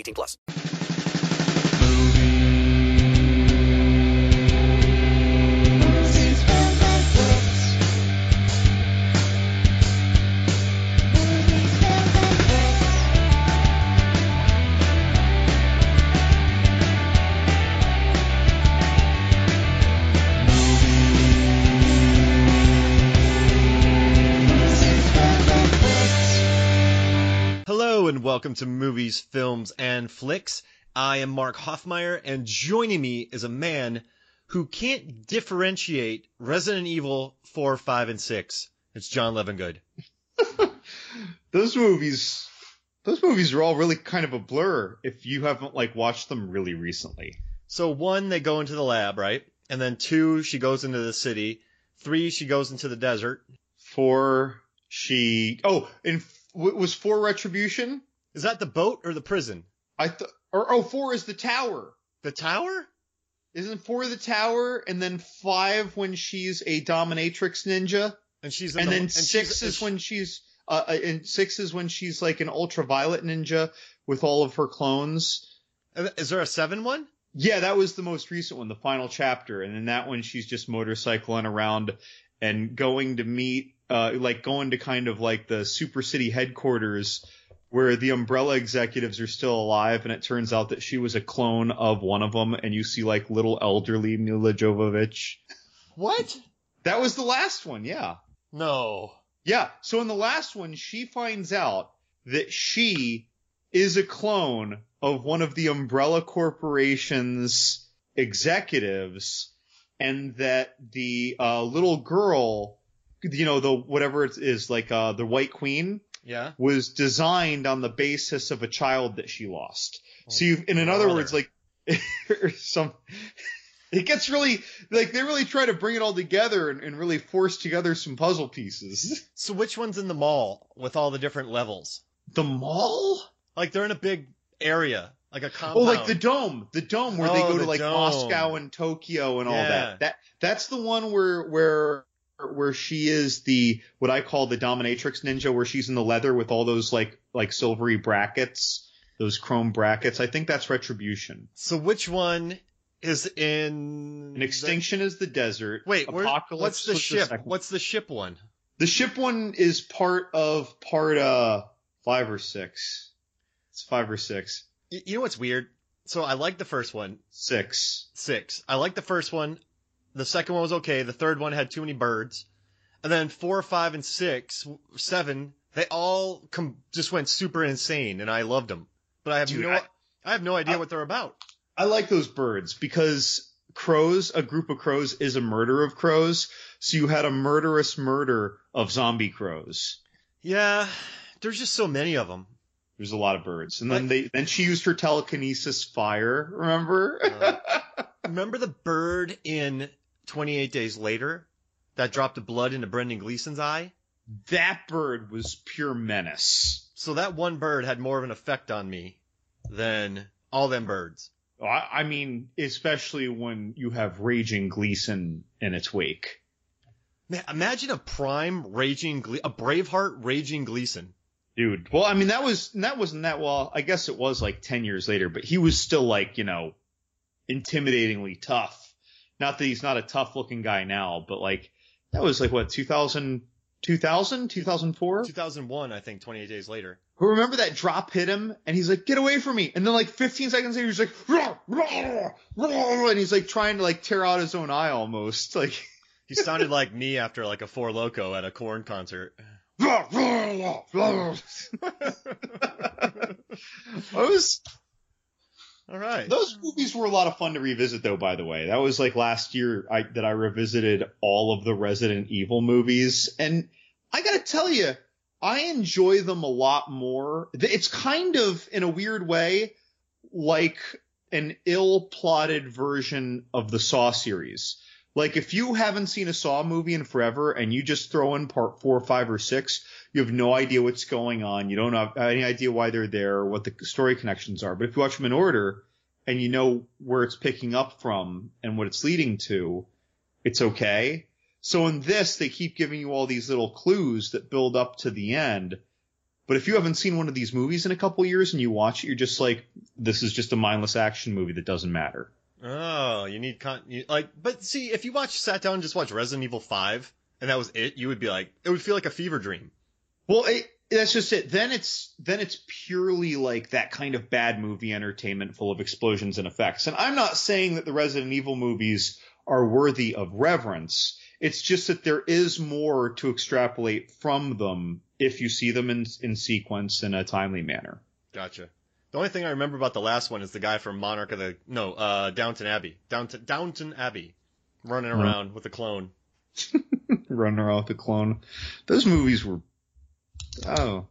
18 plus. And welcome to Movies, Films, and Flicks. I am Mark Hoffmeyer, and joining me is a man who can't differentiate Resident Evil 4, 5, and 6. It's John Levengood. those movies those movies are all really kind of a blur if you haven't like watched them really recently. So one, they go into the lab, right? And then two, she goes into the city. Three, she goes into the desert. Four, she oh, and was four retribution? Is that the boat or the prison? I thought or oh, four is the tower. The tower? Isn't four the tower, and then five when she's a dominatrix ninja, And she's and the- then and six is when she's uh, uh, and six is when she's like an ultraviolet ninja with all of her clones. Is there a seven one? Yeah, that was the most recent one, the final chapter, and then that one she's just motorcycling around and going to meet, uh, like going to kind of like the super city headquarters where the umbrella executives are still alive, and it turns out that she was a clone of one of them, and you see like little elderly Milla Jovovich. What? That was the last one, yeah. No. Yeah. So in the last one, she finds out that she is a clone of one of the Umbrella Corporation's executives, and that the uh, little girl, you know, the whatever it is, like uh, the White Queen, Yeah. was designed on the basis of a child that she lost. so you, and in other brother. words, like some. It gets really like they really try to bring it all together and, and really force together some puzzle pieces. So which one's in the mall with all the different levels? The mall? Like they're in a big area, like a compound. Oh, like the dome, the dome where they Oh, go to like dome. Moscow and Tokyo and all Yeah. that. That that's the one where where where she is the what I call the dominatrix ninja, where she's in the leather with all those like like silvery brackets, those chrome brackets. I think that's Retribution. So which one is in And Extinction is the desert. Wait, where, what's the ship? second. what's the ship one? The ship one is part of part uh five or six. It's five or six. You know what's weird? So I like the first one, Six. six. I like the first one. The second one was okay. The third one had too many birds. And then four, five, and six, seven, they all com- just went super insane, and I loved them. But I have Dude, no, I- I, have no idea I- what they're about. I like those birds because crows, a group of crows is a murder of crows. So you had a murderous murder of zombie crows. Yeah, there's just so many of them. There's a lot of birds. And then they, then she used her telekinesis fire, remember? Uh, remember the bird in 28 Days Later that dropped the blood into Brendan Gleeson's eye? that bird was pure menace. So that one bird had more of an effect on me than all them birds. I, mean, especially when you have Raging Gleeson in its wake. Man, imagine a prime raging, Gle- a Braveheart raging Gleeson. Dude, well, I mean, that was, that wasn't that, well, I guess it was like 10 years later, but he was still like, you know, intimidatingly tough. Not that he's not a tough looking guy now, but like, that was like what, 2000, 2000, 2004? 2001, I think, 28 Days Later. Who remember that drop hit him, and he's like, "Get away from me!" And then like 15 seconds later, he's like, "Rah, rah, rah," and he's like trying to like tear out his own eye almost. Like, He sounded like me after like a Four Loco at a corn concert. "Rah, rah, rah, rah." those All right. those movies were a lot of fun to revisit, though. By the way, that was like last year I, that I revisited all of the Resident Evil movies, and I gotta tell you, I enjoy them a lot more. It's kind of, in a weird way, like an ill-plotted version of the Saw series. Like if you haven't seen a Saw movie in forever and you just throw in part four, five, or six, you have no idea what's going on. You don't have any idea why they're there or what the story connections are. But if you watch them in order and you know where it's picking up from and what it's leading to, it's okay. So in this, they keep giving you all these little clues that build up to the end. But if you haven't seen one of these movies in a couple years and you watch it, you're just like, this is just a mindless action movie that doesn't matter. Oh, you need con you, like, but see, if you watch, sat down and just watched Resident Evil Five, and that was it, you would be like, it would feel like a fever dream. Well, it, that's just it. Then it's then it's purely like that kind of bad movie entertainment full of explosions and effects. And I'm not saying that the Resident Evil movies are worthy of reverence. It's just that there is more to extrapolate from them if you see them in in sequence in a timely manner. Gotcha. The only thing I remember about the last one is the guy from Monarch of the no, uh, Downton Abbey, Downton Downton Abbey, running around with a clone. Running around with a clone. Those movies were. Oh.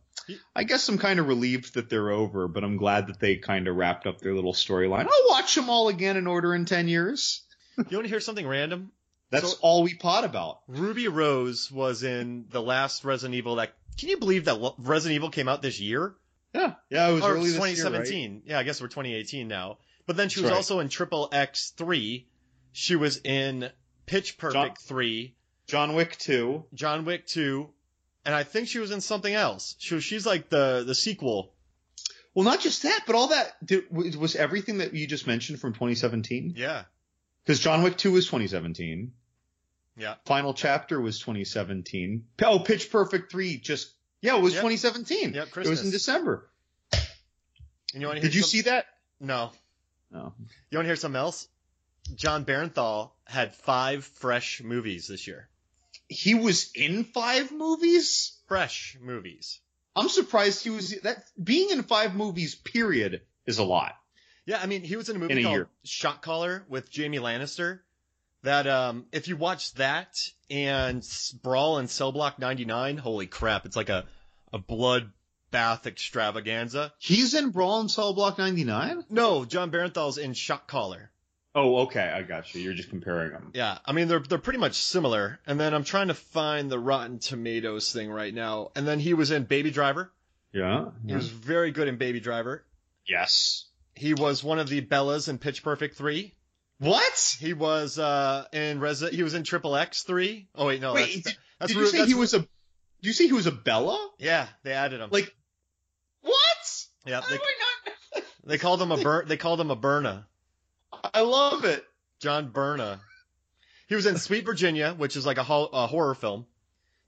I guess I'm kind of relieved that they're over, but I'm glad that they kind of wrapped up their little storyline. I'll watch them all again in order in 10 years. You want to hear something random? That's So- all we pot about. Ruby Rose was in the last Resident Evil. That can you believe that Resident Evil came out this year? Yeah. Yeah, it was or early this year, right? 2017. Yeah, I guess we're 2018 now. But then she was right. also in Triple X three. She was in Pitch Perfect John- three, John Wick 2. John Wick two, and I think she was in something else. She she's like the the sequel. Well, not just that, but all that did, was was everything that you just mentioned from 2017. Yeah, Because John Wick 2 was 2017. yeah. Final Chapter was 2017. Oh, Pitch Perfect 3 just, yeah, it was Yep. 2017. Yep, It was in December. And you want to Did you see that? No. No. You want to hear something else? Jon Bernthal had five fresh movies this year. He was in five movies? Fresh movies. I'm surprised he was, that, being in five movies, period, is a lot. Yeah, I mean, he was in a movie In a called year. Shot Caller with Jaime Lannister. That um, if you watch that and Brawl and Cell Block 99, holy crap, it's like a a blood bath extravaganza. He's in Brawl and Cell Block 99? No, Jon Bernthal's in Shot Caller. Oh, okay, I got you. You're just comparing them. Yeah, I mean they're they're pretty much similar. And then I'm trying to find the Rotten Tomatoes thing right now. And then he was in Baby Driver. Yeah. He was very good in Baby Driver. Yes. He was one of the Bellas in Pitch Perfect 3. What? He was uh in Resi- he was in Triple X 3. Oh wait, no, Wait, that's, did, that's did you say that's he was a? You say he was a Bella? Yeah, they added him. Like, what? yeah, they, not? they called him a bur- they called him a Burna. I love it. John Burna. He was in Sweet Virginia, which is like a, ho- a horror film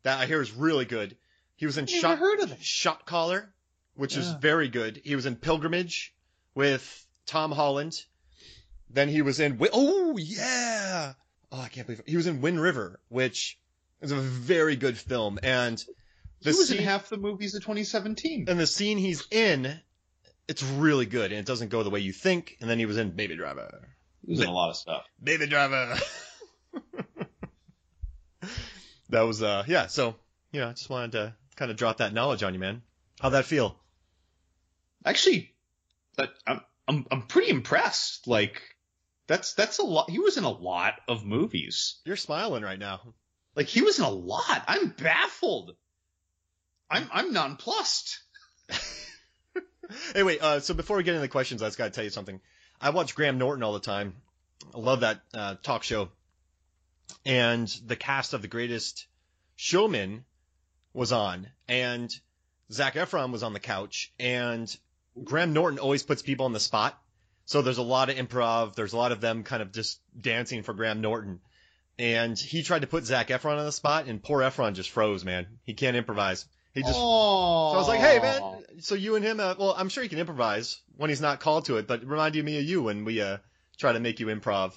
that I hear is really good. He was in Shot heard of it. Shot Caller, which is very good. He was in Pilgrimage with Tom Holland. Then he was in Wi- oh yeah oh I can't believe it. he was in Wind River, which is a very good film. And the he was scene, in half the movies of 2017. and the scene he's in, it's really good, and it doesn't go the way you think. And then he was in Baby Driver. He was in a lot of stuff. Baby Driver. that was uh yeah. So you know, I just wanted to kind of drop that knowledge on you, man. How'd that feel? Actually, I'm I'm I'm pretty impressed. Like, that's that's a lot. He was in a lot of movies. You're smiling right now. Like he was in a lot. I'm baffled. I'm I'm nonplussed. anyway. Uh, so before we get into the questions, I just got to tell you something. I watch Graham Norton all the time. I love that uh, talk show. And the cast of The Greatest Showman was on, and Zac Efron was on the couch, and Graham Norton always puts people on the spot. So there's a lot of improv. There's a lot of them kind of just dancing for Graham Norton. And he tried to put Zac Efron on the spot, and poor Efron just froze, man. He can't improvise. He just oh, so I was like, hey man, So you and him, uh, well, I'm sure he can improvise when he's not called to it, but reminded me of you when we uh try to make you improv.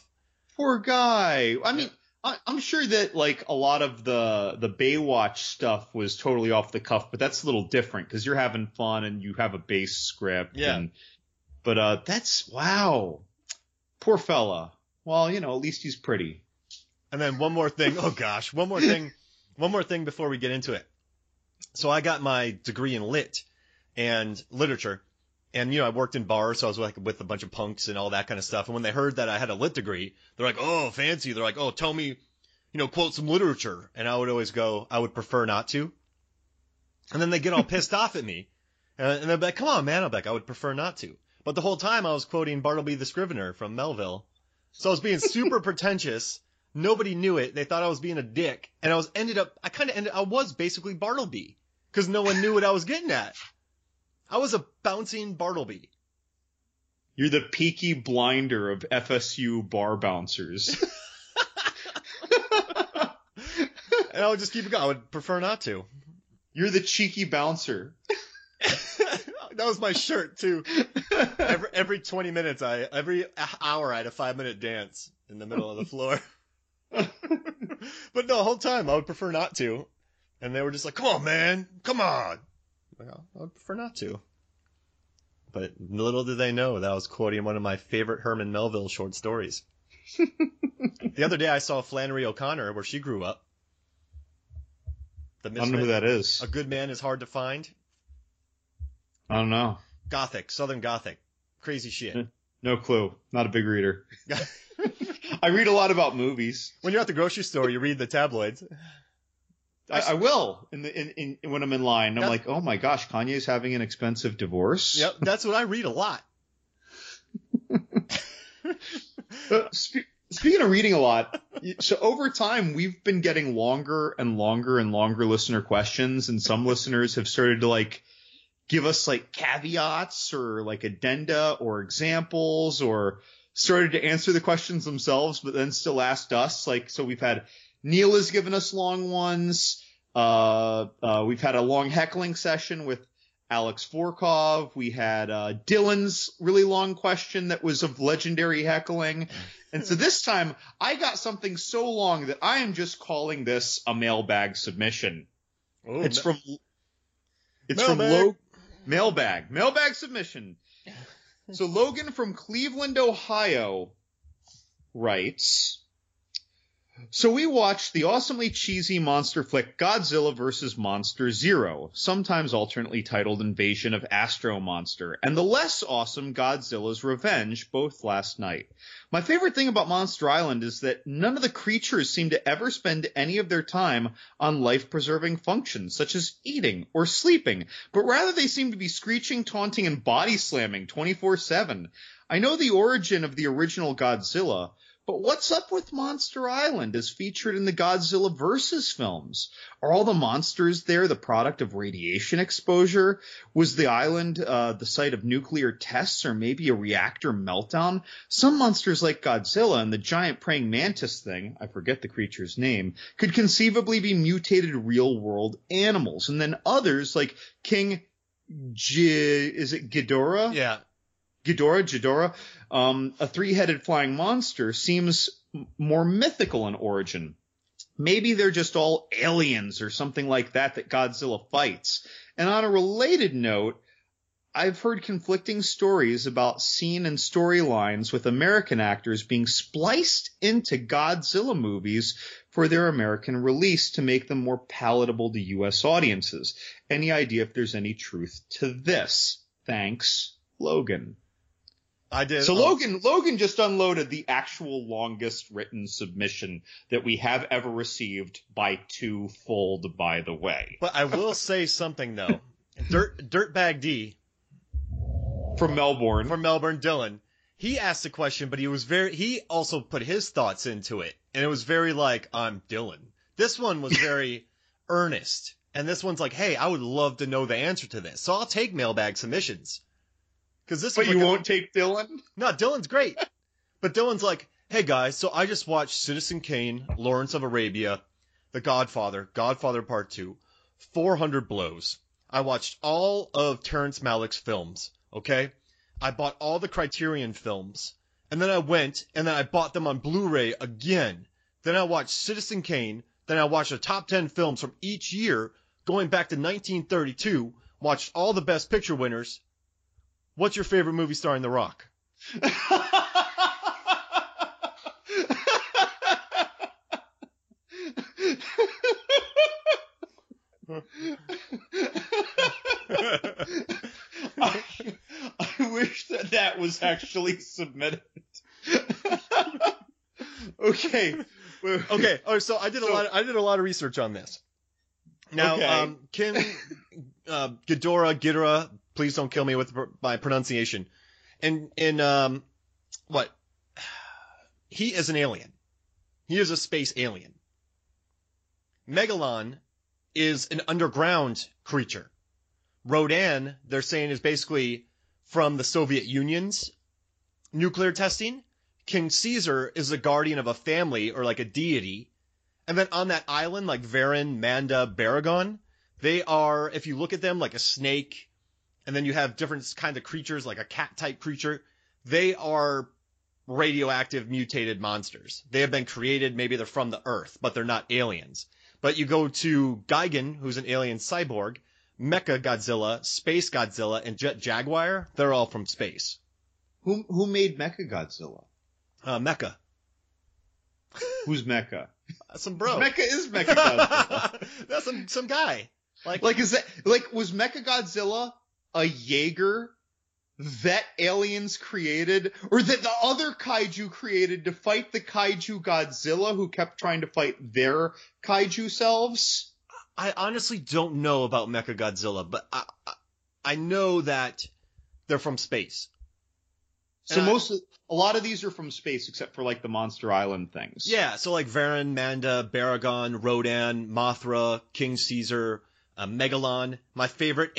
Poor guy. I mean, I, I'm sure that like a lot of the the Baywatch stuff was totally off the cuff, but that's a little different because you're having fun and you have a base script. Yeah. And, but uh, that's wow. Poor fella. Well, you know, at least he's pretty. And then one more thing. Oh gosh, one more thing. One more thing before we get into it. So I got my degree in lit and literature. And you know, I worked in bars, so I was like with a bunch of punks and all that kind of stuff. And when they heard that I had a lit degree, they're like, "Oh, fancy." They're like, "Oh, tell me, you know, quote some literature." And I would always go, "I would prefer not to." And then they get all pissed off at me. And, and they're like, "Come on, man." I'm like, "I would prefer not to." But the whole time I was quoting Bartleby the Scrivener from Melville. So I was being super pretentious. Nobody knew it. They thought I was being a dick. And I was ended up, I kind of ended, I was basically Bartleby. Cause no one knew what I was getting at. I was a bouncing Bartleby. You're the peaky blinder of FSU bar bouncers. And I would just keep it going. I would prefer not to. You're the cheeky bouncer. That was my shirt too. Every, every 20 minutes, I, every hour I had a five minute dance in the middle of the floor. but no, the whole time I would prefer not to. And they were just like, come on, man, come on. "Oh, I would prefer not to. But little did they know that I was quoting one of my favorite Herman Melville short stories. the other day I saw Flannery O'Connor where she grew up. The I don't know who that is. A good man is hard to find. I don't know. Gothic, Southern Gothic. Crazy shit. No clue. Not a big reader. I read a lot about movies. when you're at the grocery store, you read the tabloids. I, I will in the in, in when I'm in line. I'm That- like, oh my gosh, Kanye's having an expensive divorce. Yep, that's what I read a lot. Uh, spe- speaking of reading a lot, so over time we've been getting longer and longer and longer listener questions, and some listeners have started to like give us like caveats or like addenda or examples or started to answer the questions themselves, but then still asked us. Like, so we've had Neil has given us long ones. Uh, uh, we've had a long heckling session with Alex Vorkov. We had uh, Dylan's really long question that was of legendary heckling. And so this time I got something so long that I am just calling this a mailbag submission. Oh, it's ma- from it's Mailbag. from Lo- mailbag mailbag submission. So Logan from Cleveland, Ohio writes. So we watched the awesomely cheesy monster flick Godzilla vs. Monster Zero, sometimes alternately titled Invasion of Astro Monster, and the less awesome Godzilla's Revenge, both last night. My favorite thing about Monster Island is that none of the creatures seem to ever spend any of their time on life-preserving functions, such as eating or sleeping, but rather they seem to be screeching, taunting, and body slamming 24-7. I know the origin of the original Godzilla, but what's up with Monster Island as featured in the Godzilla vs. films? Are all the monsters there the product of radiation exposure? Was the island uh, the site of nuclear tests or maybe a reactor meltdown? Some monsters like Godzilla and the giant praying mantis thing, I forget the creature's name, could conceivably be mutated real world animals. And then others like King G- is it Ghidorah? yeah. Ghidorah, Ghidorah, um, a three-headed flying monster seems more mythical in origin. Maybe they're just all aliens or something like that that Godzilla fights. And on a related note, I've heard conflicting stories about scene and storylines with American actors being spliced into Godzilla movies for their American release to make them more palatable to US audiences. Any idea if there's any truth to this? Thanks, Logan. I did. So oh, Logan, Logan just unloaded the actual longest written submission that we have ever received by twofold, by the way. But I will say something though. Dirt Dirtbag D From Melbourne. from Melbourne, Dylan. He asked a question, but he was very. He also put his thoughts into it, and it was very like, "I'm Dylan." This one was very earnest, and this one's like, "Hey, I would love to know the answer to this, so I'll take mailbag submissions." Because this, but you like a- won't take Dylan? No, Dylan's great. But Dylan's like, hey guys, so I just watched Citizen Kane, Lawrence of Arabia, The Godfather, Godfather Part 2, 400 Blows. I watched all of Terrence Malick's films. Okay, I bought all the Criterion films, and then I went and then I bought them on Blu-ray again. Then I watched Citizen Kane. Then I watched the top ten films from each year, going back to 1932. Watched all the Best Picture winners. What's your favorite movie starring The Rock? I, I wish that that was actually submitted. okay. okay. Oh, so I did a lot. Of, I did a lot of research on this. Now, Okay. um, Kim uh, Ghidorah, Ghidorah, please don't kill me with my pronunciation. And in um, what? He is an alien. He is a space alien. Megalon is an underground creature. Rodan, they're saying, is basically from the Soviet Union's nuclear testing. King Caesar is the guardian of a family or like a deity. And then on that island, like Varan, Manda, Baragon, they are, if you look at them, like a snake, and then you have different kinds of creatures, like a cat type creature. They are radioactive mutated monsters. They have been created, maybe they're from the Earth, but they're not aliens. But you go to Gigan, who's an alien cyborg, Mecha Godzilla, Space Godzilla, and Jet Jaguar, they're all from space. Who who made Mecha Godzilla? Uh, Mecha. Who's Mecha? Some bro. Mecha is Mecha Godzilla. That's some, some guy. Like, like is that like was Mecha Godzilla a Jaeger that aliens created or that the other kaiju created to fight the kaiju Godzilla who kept trying to fight their kaiju selves? I honestly don't know about Mecha Godzilla, but I, I, I know that they're from space. So And I- most of, a lot of these are from space except for like the Monster Island things. Yeah, so like Varan, Manda, Baragon, Rodan, Mothra, King Caesar, uh, Megalon, my favorite,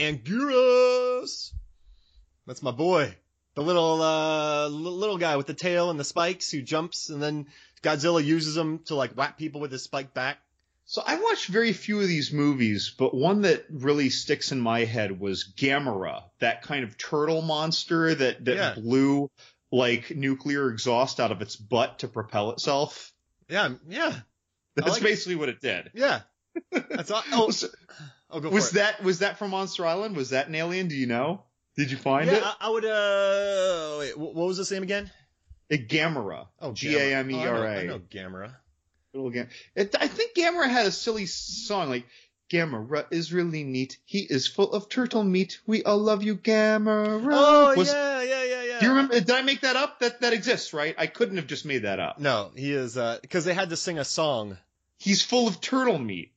That's my boy. The little, uh, little guy with the tail and the spikes who jumps and then Godzilla uses him to like whack people with his spike back. So I watched very few of these movies, but one that really sticks in my head was Gamera, that kind of turtle monster that, that Yeah. blew like nuclear exhaust out of its butt to propel itself. Yeah, yeah, That's like it. basically what it did. yeah. That's all. Oh, Was, I'll go was for it. that was that from Monster Island? Was that an alien? Do you know? Did you find Yeah, it? I, I would. Uh, wait, what was the name again? It Gamera. Oh, G A M E R Oh, know- I A. Gamera. Little Gam- It, I think Gamera had a silly song like Gamera is really neat. He is full of turtle meat. We all love you, Gamera. Oh Was- yeah, yeah, yeah, yeah. Do you remember? Did I make that up? That that exists, right? I couldn't have just made that up. No, he is because they had to sing a song. He's full of turtle meat.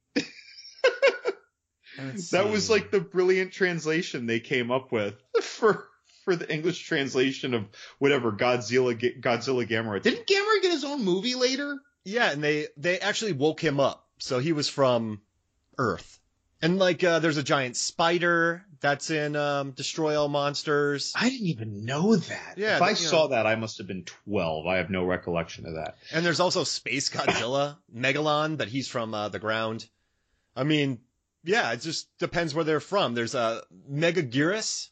That was like the brilliant translation they came up with for for the English translation of whatever Godzilla Godzilla Gamera. Didn't Gamera get his own movie later? yeah, and they they actually woke him up, so he was from Earth. And like, uh, there's a giant spider that's in um, Destroy All Monsters. I didn't even know that. Yeah, if I you know. saw that, I must have been twelve. I have no recollection of that. And there's also Space Godzilla, Megalon, but he's from uh, the ground. I mean, yeah, it just depends where they're from. There's a Megaguirus,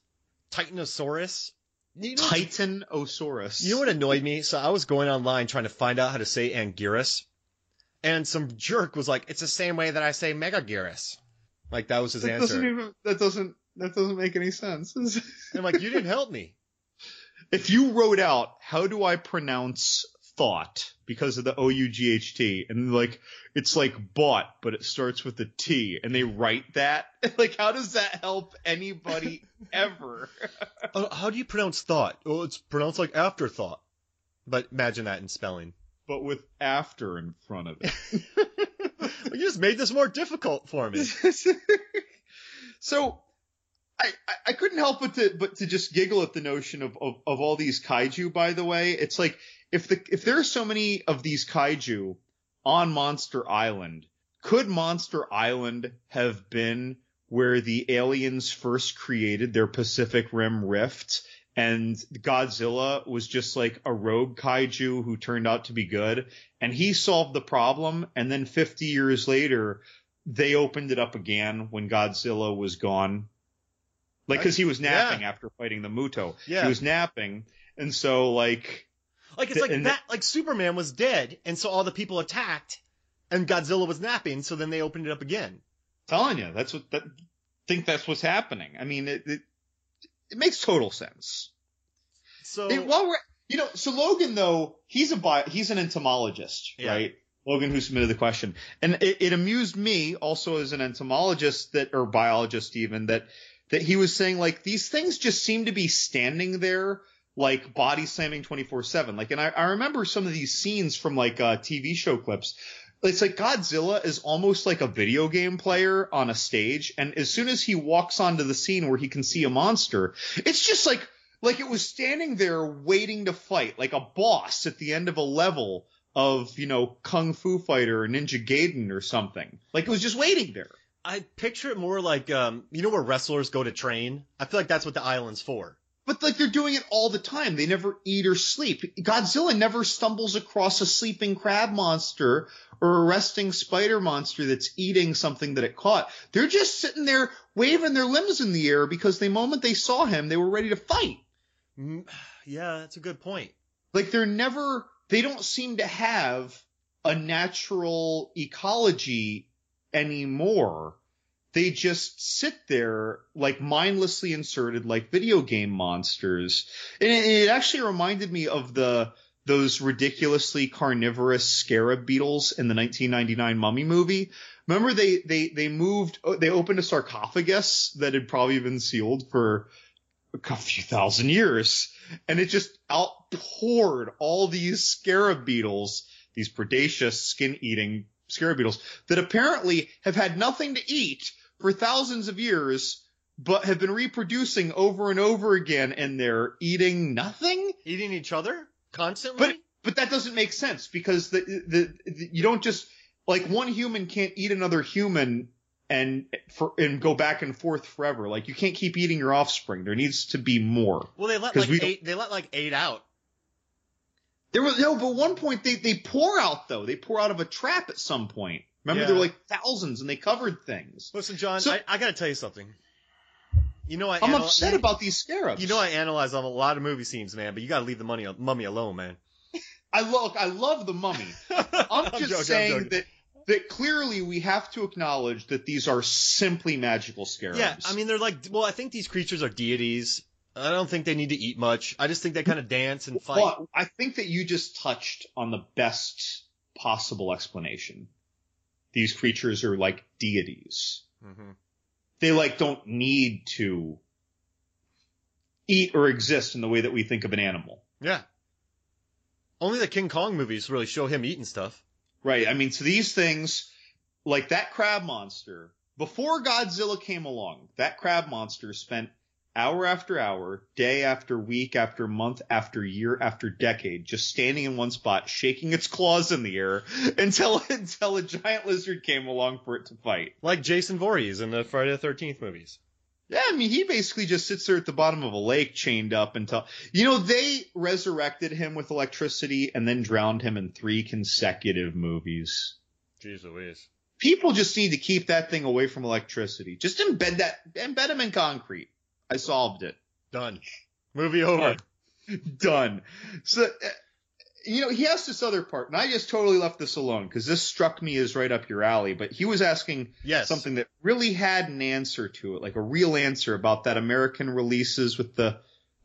Titanosaurus. You know, Titanosaurus. You know what annoyed me? So I was going online trying to find out how to say Anguirus, and some jerk was like, "It's the same way that I say Megaguirus." Like that was his that answer. doesn't even that doesn't that doesn't make any sense. I'm like, "You didn't help me." if you wrote out how do I pronounce thought because of the O U G H T and like it's like bought but it starts with a T and they write that like how does that help anybody ever? Oh, how do you pronounce thought? Oh, it's pronounced like afterthought. But imagine that in spelling. but with after in front of it. you just made this more difficult for me. so I, I- couldn't help but to but to just giggle at the notion of, of, of all these kaiju, by the way. It's like if the if there are so many of these kaiju on Monster Island, could Monster Island have been where the aliens first created their Pacific Rim rift and Godzilla was just like a rogue kaiju who turned out to be good and he solved the problem and then 50 years later they opened it up again when Godzilla was gone Like, cause he was napping Yeah. after fighting the Muto. Yeah. He was napping. And so like, Like it's The- like that. Like Superman was dead, and so all the people attacked, and Godzilla was napping. So then they opened it up again. telling you, that's what, that, think that's what's happening. I mean, it, it, it makes total sense. So while we're, you know, so Logan though, he's a bio, he's an entomologist, Yeah. right? Logan who submitted the question. And it, it amused me also as an entomologist that, or biologist even, that, that he was saying like these things just seem to be standing there like body slamming 24 seven. Like, and I, I remember some of these scenes from like, uh, TV show clips. It's like Godzilla is almost like a video game player on a stage. And as soon as he walks onto the scene where he can see a monster, it's just like, like it was standing there waiting to fight, like a boss at the end of a level of, you know, Kung Fu Fighter or Ninja Gaiden or something. Like it was just waiting there. I picture it more like um, you know where wrestlers go to train. I feel like that's what the island's for. But like they're doing it all the time. They never eat or sleep. Godzilla never stumbles across a sleeping crab monster or a resting spider monster that's eating something that it caught. They're just sitting there waving their limbs in the air because the moment they saw him, they were ready to fight. Mm, Yeah, that's a good point. like they're never they don't seem to have a natural ecology anymore they just sit there like mindlessly inserted like video game monsters. And it, it actually reminded me of the those ridiculously carnivorous scarab beetles in the 1999 mummy movie. Remember they they they moved oh, they opened a sarcophagus that had probably been sealed for a few thousand years. And it just outpoured all these scarab beetles, these predaceous skin eating scarab beetles that apparently have had nothing to eat for thousands of years, but have been reproducing over and over again and they're eating nothing? Eating each other constantly. But, but that doesn't make sense because the, the, the you don't just, like one human can't eat another human and for, and go back and forth forever. Like you can't keep eating your offspring. There needs to be more. well, they let like we eight. They let like eight out. There was no, but one point they they pour out though. They pour out of a trap at some point. Remember Yeah. there were like thousands and they covered things. Listen, John, So- I, I gotta tell you something. You know I. I'm anal- upset about these scarabs. You know I analyze on a lot of movie scenes, man, but you gotta leave the money mummy alone, man. I look, I love the mummy. I'm just I'm saying joking. that that clearly we have to acknowledge that these are simply magical scarabs. Yeah, I mean they're like. Well, I think these creatures are deities. I don't think they need to eat much. I just think they kind of dance and fight. But I think that you just touched on the best possible explanation. These creatures are like deities. hmm they like don't need to eat or exist in the way that we think of an animal. Yeah. Only the King Kong movies really show him eating stuff. Right. I mean, so these things, like that crab monster, before Godzilla came along, that crab monster spent hour after hour, day after week after month after year after decade, just standing in one spot, shaking its claws in the air until, until a giant lizard came along for it to fight. Like Jason Voorhees in the Friday the Thirteenth movies. Yeah, I mean, he basically just sits there at the bottom of a lake chained up until, you know, they resurrected him with electricity and then drowned him in three consecutive movies. Jeez Louise. People just need to keep that thing away from electricity. Just embed that, embed him in concrete. I solved it. Done. Movie over. Done. So, uh, you know, he asked this other part, and I just totally left this alone because this struck me as right up your alley. But he was asking Yes. something that really had an answer to it, like a real answer about that American releases with the,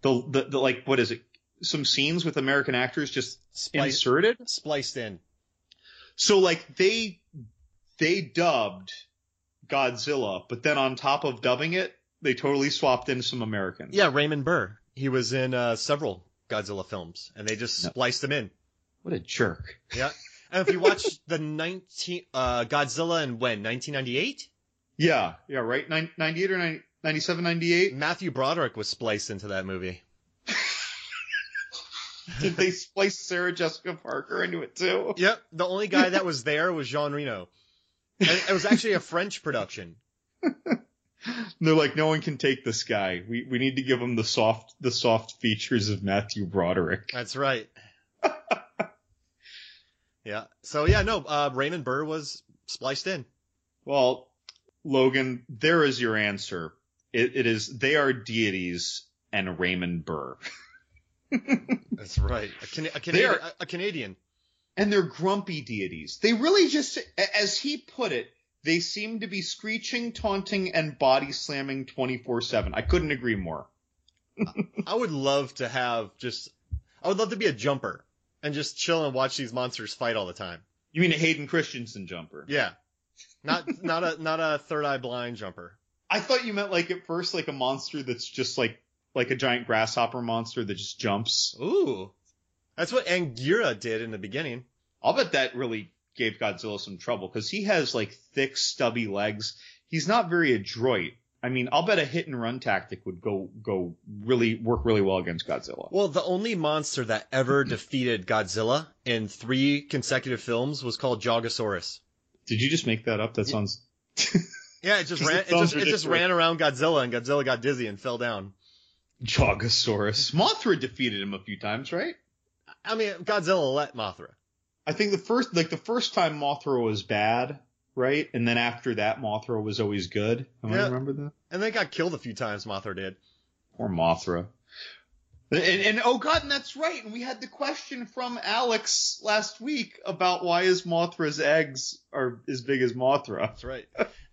the, the, the like, what is it? Some scenes with American actors just Splice- inserted. spliced in. So like they, they dubbed Godzilla, but then on top of dubbing it, they totally swapped in some Americans. Yeah, Raymond Burr. He was in uh, several Godzilla films, and they just No. spliced him in. What a jerk. Yeah. And if you watch the 19 uh, Godzilla and when 1998, Yeah. Yeah. Right. Nin- 98 or 90, 97, 98. Matthew Broderick was spliced into that movie. Did they splice Sarah Jessica Parker into it too? Yep. The only guy that was there was Jean Reno. And it was actually a French production. They're like, no one can take this guy. We we need to give him the soft the soft features of Matthew Broderick. That's right. yeah. So yeah, no, uh, Raymond Burr was spliced in. Well, Logan, there is your answer. It, it is. They are deities and Raymond Burr. That's right. A, Can- a, are- a, a Canadian. and they're grumpy deities. They really just, as he put it, they seem to be screeching, taunting, and body slamming 24-7. I couldn't agree more. I would love to have just. I would love to be a jumper and just chill and watch these monsters fight all the time. You mean a Hayden Christensen jumper? Yeah. Not not a not a third eye blind jumper. I thought you meant like at first like a monster that's just like like a giant grasshopper monster that just jumps. Ooh. That's what Angira did in the beginning. I'll bet that really gave Godzilla some trouble because he has like thick, stubby legs. He's not very adroit. I mean, I'll bet a hit and run tactic would go go really work really well against Godzilla. Well, the only monster that ever defeated Godzilla in three consecutive films was called Jogosaurus. Did you just make that up? That sounds. Yeah, it just ran. It just, it just ran around Godzilla, and Godzilla got dizzy and fell down. Jogosaurus. Mothra defeated him a few times, right? I mean, Godzilla let Mothra. I think the first, like the first time Mothra was bad, right? And then after that, Mothra was always good. Am I remember that? And they got killed a few times, Mothra did. Poor Mothra. And, and oh god, and that's right. And we had the question from Alex last week about why is Mothra's eggs are as big as Mothra. That's right.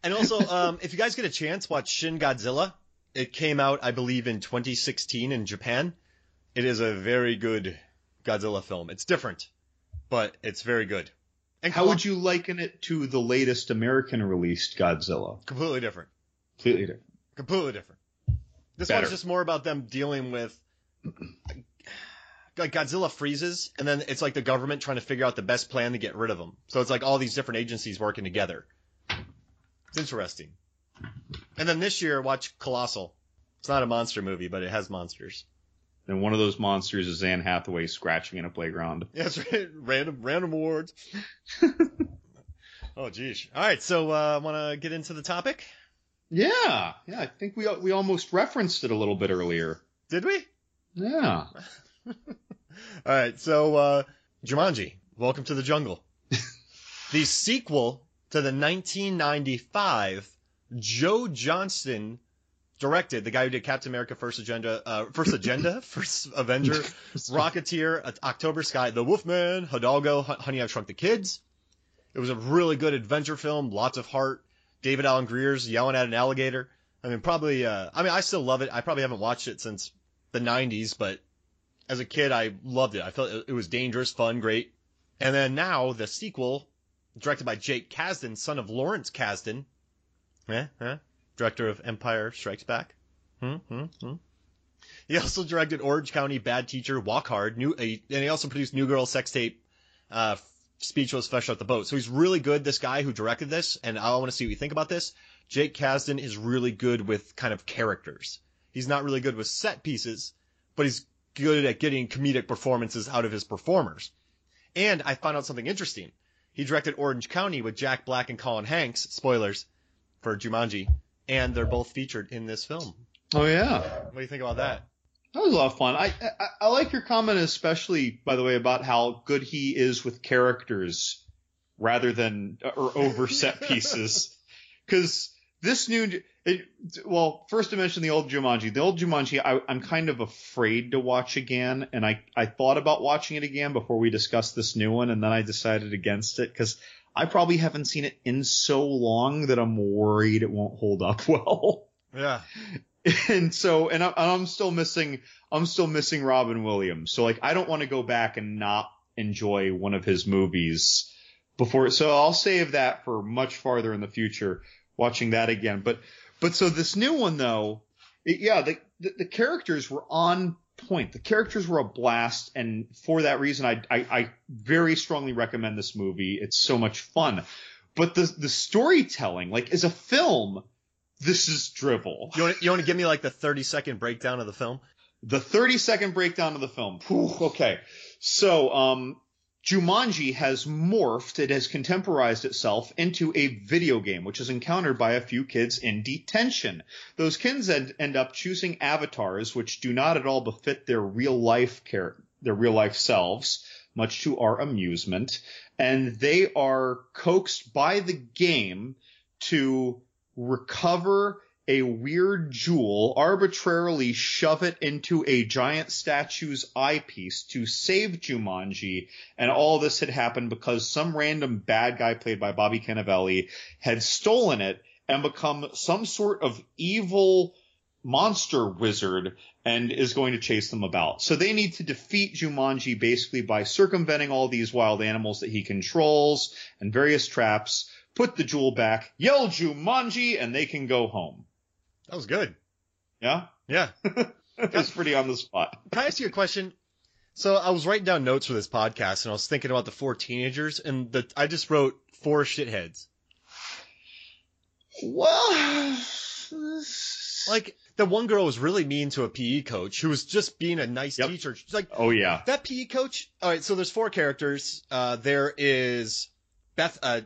And also, um, if you guys get a chance, watch Shin Godzilla. It came out, I believe, in 2016 in Japan. It is a very good Godzilla film. It's different, but it's very good. And How would you liken it to the latest American released Godzilla? Completely different. Completely different. Completely different. This Better. one's just more about them dealing with like Godzilla freezes, and then it's like the government trying to figure out the best plan to get rid of him. So it's like all these different agencies working together. It's interesting. And then this year, watch Colossal. It's not a monster movie, but it has monsters. And one of those monsters is Anne Hathaway scratching in a playground. That's right. Random, random awards. oh, geez. All right, so uh, want to get into the topic? Yeah, yeah. I think we we almost referenced it a little bit earlier. Did we? Yeah. All right, so uh, Jumanji, Welcome to the Jungle, the sequel to the 1995 Joe Johnston directed, the guy who did Captain America: First Agenda, uh, First Agenda, First Avenger, Rocketeer, uh, October Sky, The Wolfman, Hidalgo, Hon- Honey I've Shrunk the Kids. It was a really good adventure film, lots of heart. David Alan Grier's yelling at an alligator. I mean, probably. Uh, I mean, I still love it. I probably haven't watched it since the 90s, but as a kid, I loved it. I felt it, it was dangerous, fun, great. And then now the sequel, directed by Jake Kasdan, son of Lawrence Kasdan, eh, eh, director of Empire Strikes Back. Hmm, hmm, hmm. He also directed Orange County, Bad Teacher, Walk Hard, new, uh, and he also produced New Girl Sex Tape, uh, Speechless, Fresh Out the Boat. So he's really good, this guy who directed this, and I want to see what you think about this. Jake Kasdan is really good with kind of characters. He's not really good with set pieces, but he's good at getting comedic performances out of his performers. And I found out something interesting. He directed Orange County with Jack Black and Colin Hanks, spoilers for Jumanji, and they're both featured in this film. Oh yeah. What do you think about that? That was a lot of fun. I, I I like your comment, especially by the way, about how good he is with characters rather than uh, or over set pieces. Because this new, it, well, first to mention the old Jumanji. The old Jumanji, I, I'm kind of afraid to watch again, and I I thought about watching it again before we discussed this new one, and then I decided against it because I probably haven't seen it in so long that I'm worried it won't hold up well. Yeah. and so and I'm, I'm still missing I'm still missing Robin Williams. So like I don't want to go back and not enjoy one of his movies before. So I'll save that for much farther in the future, watching that again. But but so this new one though, it, yeah, the, the the characters were on point. The characters were a blast, and for that reason, I I, I very strongly recommend this movie. It's so much fun. But the the storytelling, like as a film, this is drivel. You want, you want to give me like the 30 second breakdown of the film? The 30 second breakdown of the film. Whew, okay. So, um, Jumanji has morphed, it has contemporized itself into a video game, which is encountered by a few kids in detention. Those kids end, end up choosing avatars which do not at all befit their real life care, their real life selves, much to our amusement. And they are coaxed by the game to recover a weird jewel, arbitrarily shove it into a giant statue's eyepiece to save Jumanji, and all this had happened because some random bad guy played by Bobby Cannavale had stolen it and become some sort of evil monster wizard and is going to chase them about. So they need to defeat Jumanji basically by circumventing all these wild animals that he controls and various traps, put the jewel back, yell Jumanji, and they can go home. That was good. Yeah? Yeah. That's pretty on the spot. Can I ask you a question? So I was writing down notes for this podcast, and I was thinking about the four teenagers, and the I just wrote four shitheads. Well, Like the one girl was really mean to a PE coach who was just being a nice Yep. teacher. She's like, oh yeah. that PE coach. All right, so there's four characters. Uh, there is Beth, uh,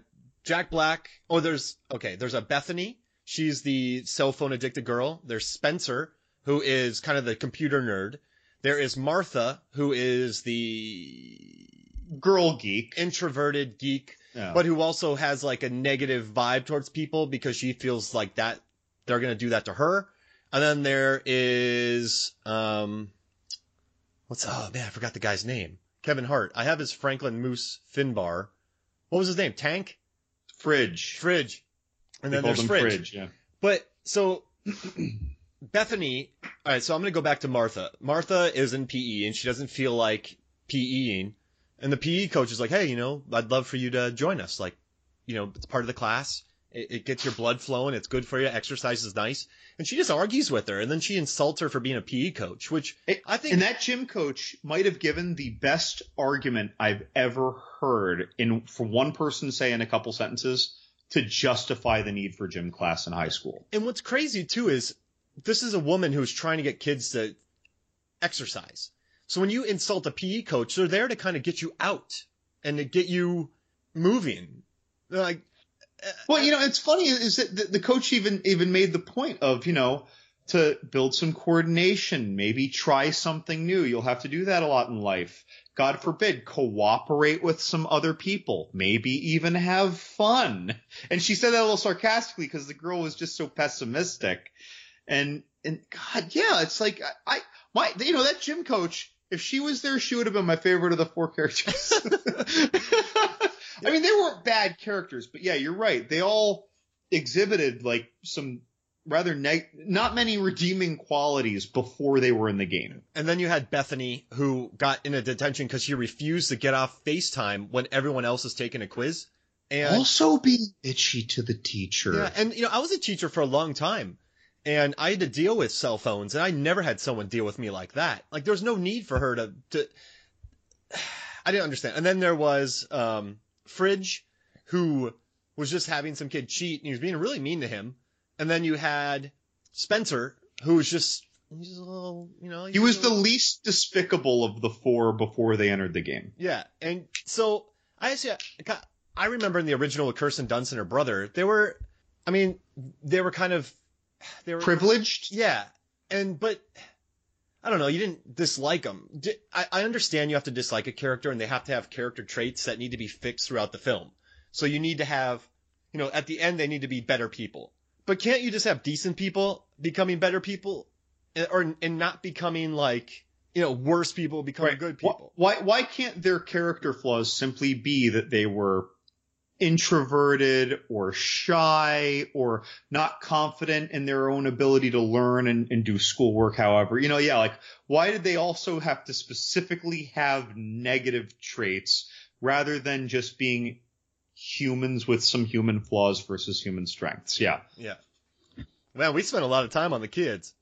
Jack Black. Oh, there's okay. There's a Bethany. She's the cell phone addicted girl. There's Spencer, who is kind of the computer nerd. There is Martha, who is the Girl geek. introverted geek, but who also has like a negative vibe towards people because she feels like that they're gonna do that to her. And then there is um, what's oh man, I forgot the guy's name. Kevin Hart. I have his Franklin Moose Finbar. What was his name? Tank? Fridge. Fridge. And They then there's him Fridge. Fridge. Yeah. But so Bethany, all right, so I'm going to go back to Martha. Martha is in PE and she doesn't feel like PEing. And the PE coach is like, "Hey, you know, I'd love for you to join us. Like, you know, it's part of the class. It, it gets your blood flowing. It's good for you. Exercise is nice." And she just argues with her, and then she insults her for being a PE coach, which It- I think and that gym coach might have given the best argument I've ever heard in for one person to say in a couple sentences to justify the need for gym class in high school. And what's crazy too is this is a woman who's trying to get kids to exercise. So when you insult a PE coach, they're there to kind of get you out and to get you moving. They're like, Well, you know, it's funny is that the, the coach even even made the point of you know to build some coordination, maybe try something new. You'll have to do that a lot in life. God forbid, cooperate with some other people. Maybe even have fun. And she said that a little sarcastically because the girl was just so pessimistic. And and God, yeah, it's like I, I my you know that gym coach. If she was there, she would have been my favorite of the four characters. I mean, they weren't bad characters, but yeah, you're right. They all exhibited like some rather neg- not many redeeming qualities before they were in the game. and then you had Bethany who got in a detention because she refused to get off FaceTime when everyone else is taking a quiz. And Also being bitchy to the teacher. Yeah, and you know, I was a teacher for a long time, and I had to deal with cell phones, and I never had someone deal with me like that. Like, there's no need for her to. to I didn't understand. And then there was um, Fridge, who was just having some kid cheat, and he was being really mean to him. And then you had Spencer, who was just. He's a little, you know. he was the least despicable of the four before they entered the game. Yeah, and so I actually, I remember in the original with Kirsten Dunst and her brother, they were, I mean, they were kind of, they were Privileged? Yeah, and but I don't know, you didn't dislike them. I, I understand you have to dislike a character, and they have to have character traits that need to be fixed throughout the film. So you need to have, you know, at the end they need to be better people. But can't you just have decent people becoming better people, and- or and not becoming like you know worse people becoming good people? why why can't their character flaws simply be that they were introverted or shy or not confident in their own ability to learn and, and do schoolwork however you know yeah like why did they also have to specifically have negative traits rather than just being humans with some human flaws versus human strengths yeah Yeah. Man, we spent a lot of time on the kids.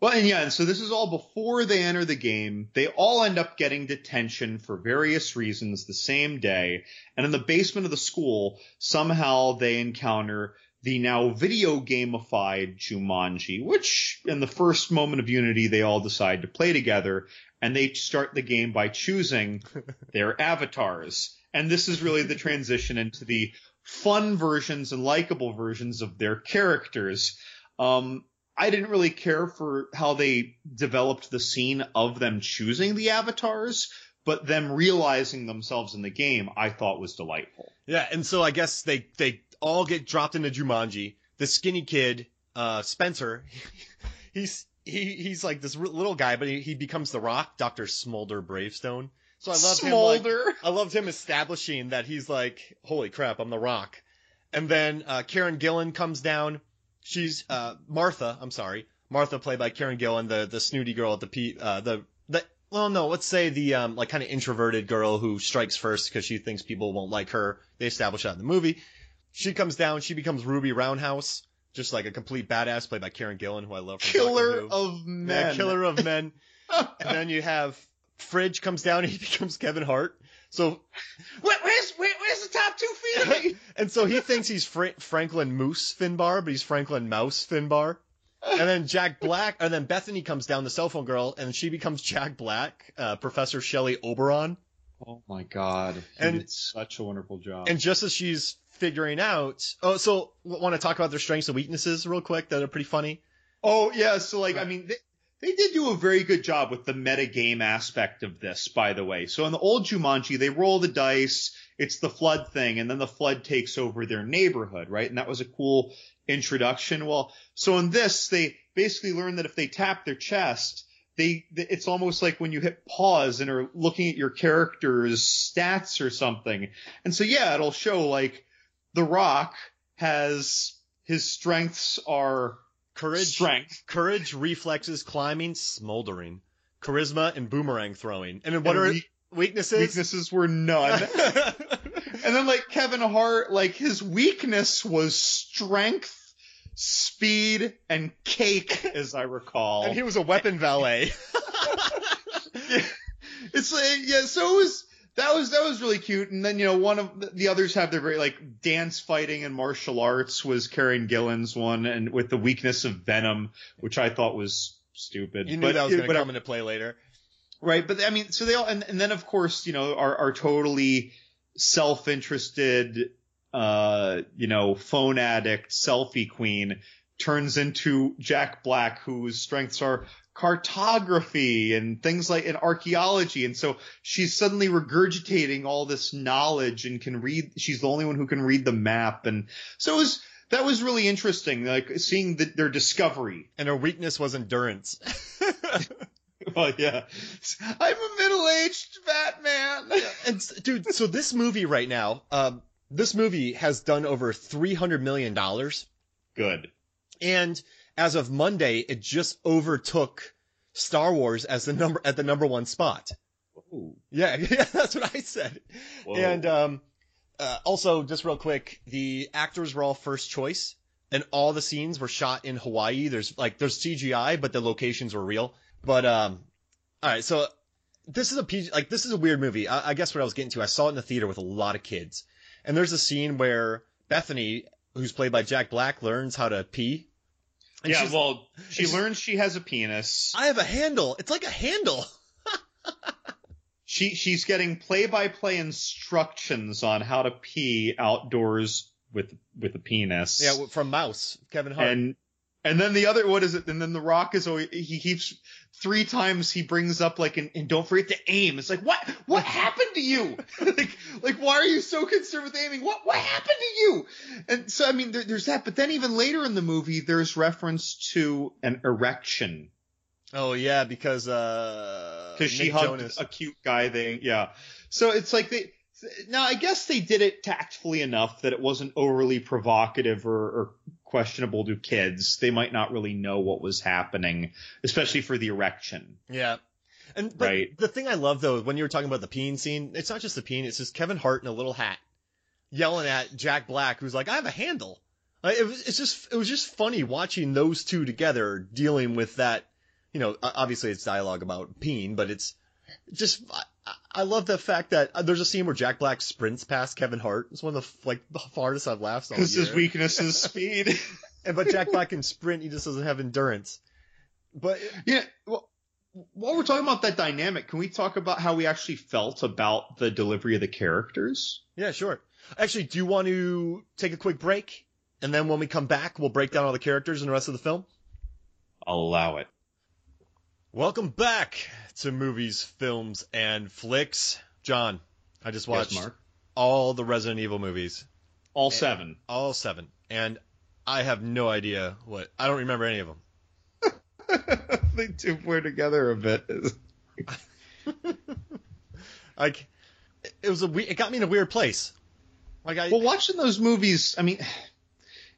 Well, and yeah, and so this is all before they enter the game. They all end up getting detention for various reasons the same day. And in the basement of the school, somehow they encounter the now video gamified Jumanji, which in the first moment of unity, they all decide to play together and they start the game by choosing their avatars. And this is really the transition into the fun versions and likable versions of their characters. Um, I didn't really care for how they developed the scene of them choosing the avatars, but them realizing themselves in the game, I thought was delightful. Yeah, and so I guess they they all get dropped into Jumanji. The skinny kid uh, Spencer, he's he he's like this little guy, but he, he becomes the Rock, Doctor Smolder Bravestone. So I loved him. like- I loved him establishing that he's like, holy crap, I'm the Rock. And then uh, Karen Gillan comes down. She's uh, Martha. I'm sorry, Martha, played by Karen Gillan, the the snooty girl at the P, uh, the the. Well, no, let's say the um, like kind of introverted girl who strikes first because she thinks people won't like her. They establish that in the movie. She comes down. She becomes Ruby Roundhouse, just like a complete badass, played by Karen Gillan, who I love. Killer of Yeah, men. killer of men. and then you have Fridge comes down and he becomes Kevin Hart. So Where, where's where, where's the top two feet of me? and so he thinks he's Fra- Franklin Moose Finbar, but he's Franklin Mouse Finbar. And then Jack Black, and then Bethany comes down, the cell phone girl, and she becomes Jack Black, uh, Professor Shelley Oberon. Oh my god. He And- did such a wonderful job. And just as she's figuring out, oh, so want to talk about their strengths and weaknesses real quick that are pretty funny. Oh yeah, so like I mean they, they did do a very good job with the meta game aspect of this, by the way. So in the old Jumanji, they roll the dice, it's the flood thing, and then the flood takes over their neighborhood, right? And that was a cool introduction. Well, so in this, they basically learn that if they tap their chest, they it's almost like when you hit pause and are looking at your character's stats or something. And so yeah, it'll show like The Rock has his strengths are Courage, strength. courage, reflexes, climbing, smoldering, charisma, and boomerang throwing. And then what And are weak- weaknesses? weaknesses were none. and then like Kevin Hart, like his weakness was strength, speed, and cake, as I recall. and he was a weapon valet. it's like yeah, so it was that was that was really cute. And then you know one of the- the others have their very like dance fighting and martial arts was Karen Gillan's one, and with the weakness of Venom, which I thought was stupid. you knew But, that was going to come into play later. Right, but I mean, so they all, and, and then of course, you know, our, our totally self-interested, uh, you know, phone addict, selfie queen turns into Jack Black, whose strengths are cartography and things like, and archaeology. And so she's suddenly regurgitating all this knowledge and can read, she's the only one who can read the map. And so it was, that was really interesting, like seeing the, their discovery. And her weakness was endurance. well yeah, I'm a middle-aged fat man. and dude, so this movie right now, um, this movie has done over three hundred million dollars, Good. and as of Monday, it just overtook Star Wars as the number at the number one spot. Ooh. Yeah, yeah, that's what I said. Whoa. And um, uh, also, just real quick, the actors were all first choice, and all the scenes were shot in Hawaii. There's like there's CGI, but the locations were real. But um, all right, so this is a PG, like this is a weird movie. I, I guess what I was getting to, I saw it in the theater with a lot of kids, and there's a scene where Bethany, who's played by Jack Black, learns how to pee. And yeah, well, she learns she has a penis. I have a handle. It's like a handle. She she's getting play-by-play instructions on how to pee outdoors with with a penis. Yeah, from Mouse, Kevin Hart. and and then the other what is it? And then the Rock is always he keeps three times he brings up like and, and don't forget to aim. It's like what what happened to you? like like why are you so concerned with aiming? What what happened to you? And so I mean there, there's that, but then even later in the movie there's reference to an erection oh yeah, because uh, because she hugged Jonas. a cute guy thing. Yeah. So it's like they. Now I guess they did it tactfully enough that it wasn't overly provocative or, or questionable to kids. They might not really know what was happening, especially for the erection. Yeah. And but Right. the thing I love though, when you were talking about the peeing scene, it's not just the peeing, it's just Kevin Hart in a little hat yelling at Jack Black, who's like, I have a handle. It was, it's just, it was just funny watching those two together dealing with that. You know, obviously it's dialogue about peeing, but it's just, I love the fact that uh, there's a scene where Jack Black sprints past Kevin Hart. It's one of the, like, the hardest I've laughed all Because his year. weakness is speed. And, but Jack Black can sprint, he just doesn't have endurance. But, yeah. Well, while we're talking about that dynamic, can we talk about how we actually felt about the delivery of the characters? Yeah, sure. Actually, do you want to take a quick break? And then when we come back, we'll break down all the characters and the rest of the film? I'll allow it. Welcome back to Movies, Films, and Flicks. John, I just watched Yes, Mark. all the Resident Evil movies. All seven. All seven. And I have no idea what. I don't remember any of them. they two were together a bit. Like, it was a. It got me in a weird place. Like I. Well, watching those movies, I mean,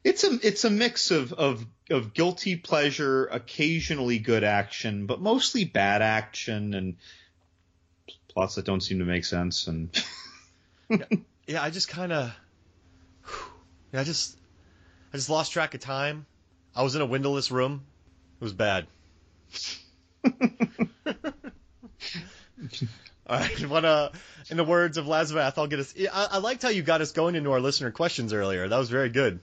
it's a it's a mix of of of guilty pleasure, occasionally good action, but mostly bad action and plots that don't seem to make sense. And yeah, I just kind of. Yeah, I just. I just lost track of time. I was in a windowless room. It was bad. All right, uh, in the words of Lazareth, I'll get us. I, I liked how you got us going into our listener questions earlier. That was very good.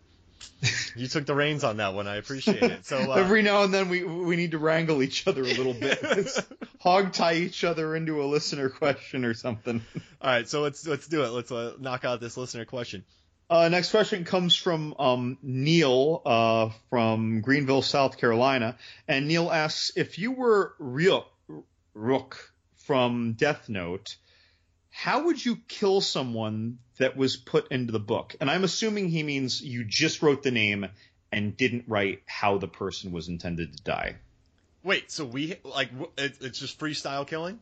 You took the reins on that one. I appreciate it. So uh, every now and then we we need to wrangle each other a little bit, hog tie each other into a listener question or something. all right, so let's let's do it. Let's uh, knock out this listener question. Uh, next question comes from um, Neil uh, from Greenville, South Carolina, and Neil asks if you were Ryuk, Rook from Death Note, how would you kill someone that was put into the book? And I'm assuming he means you just wrote the name and didn't write how the person was intended to die. Wait, so we like it's just freestyle killing?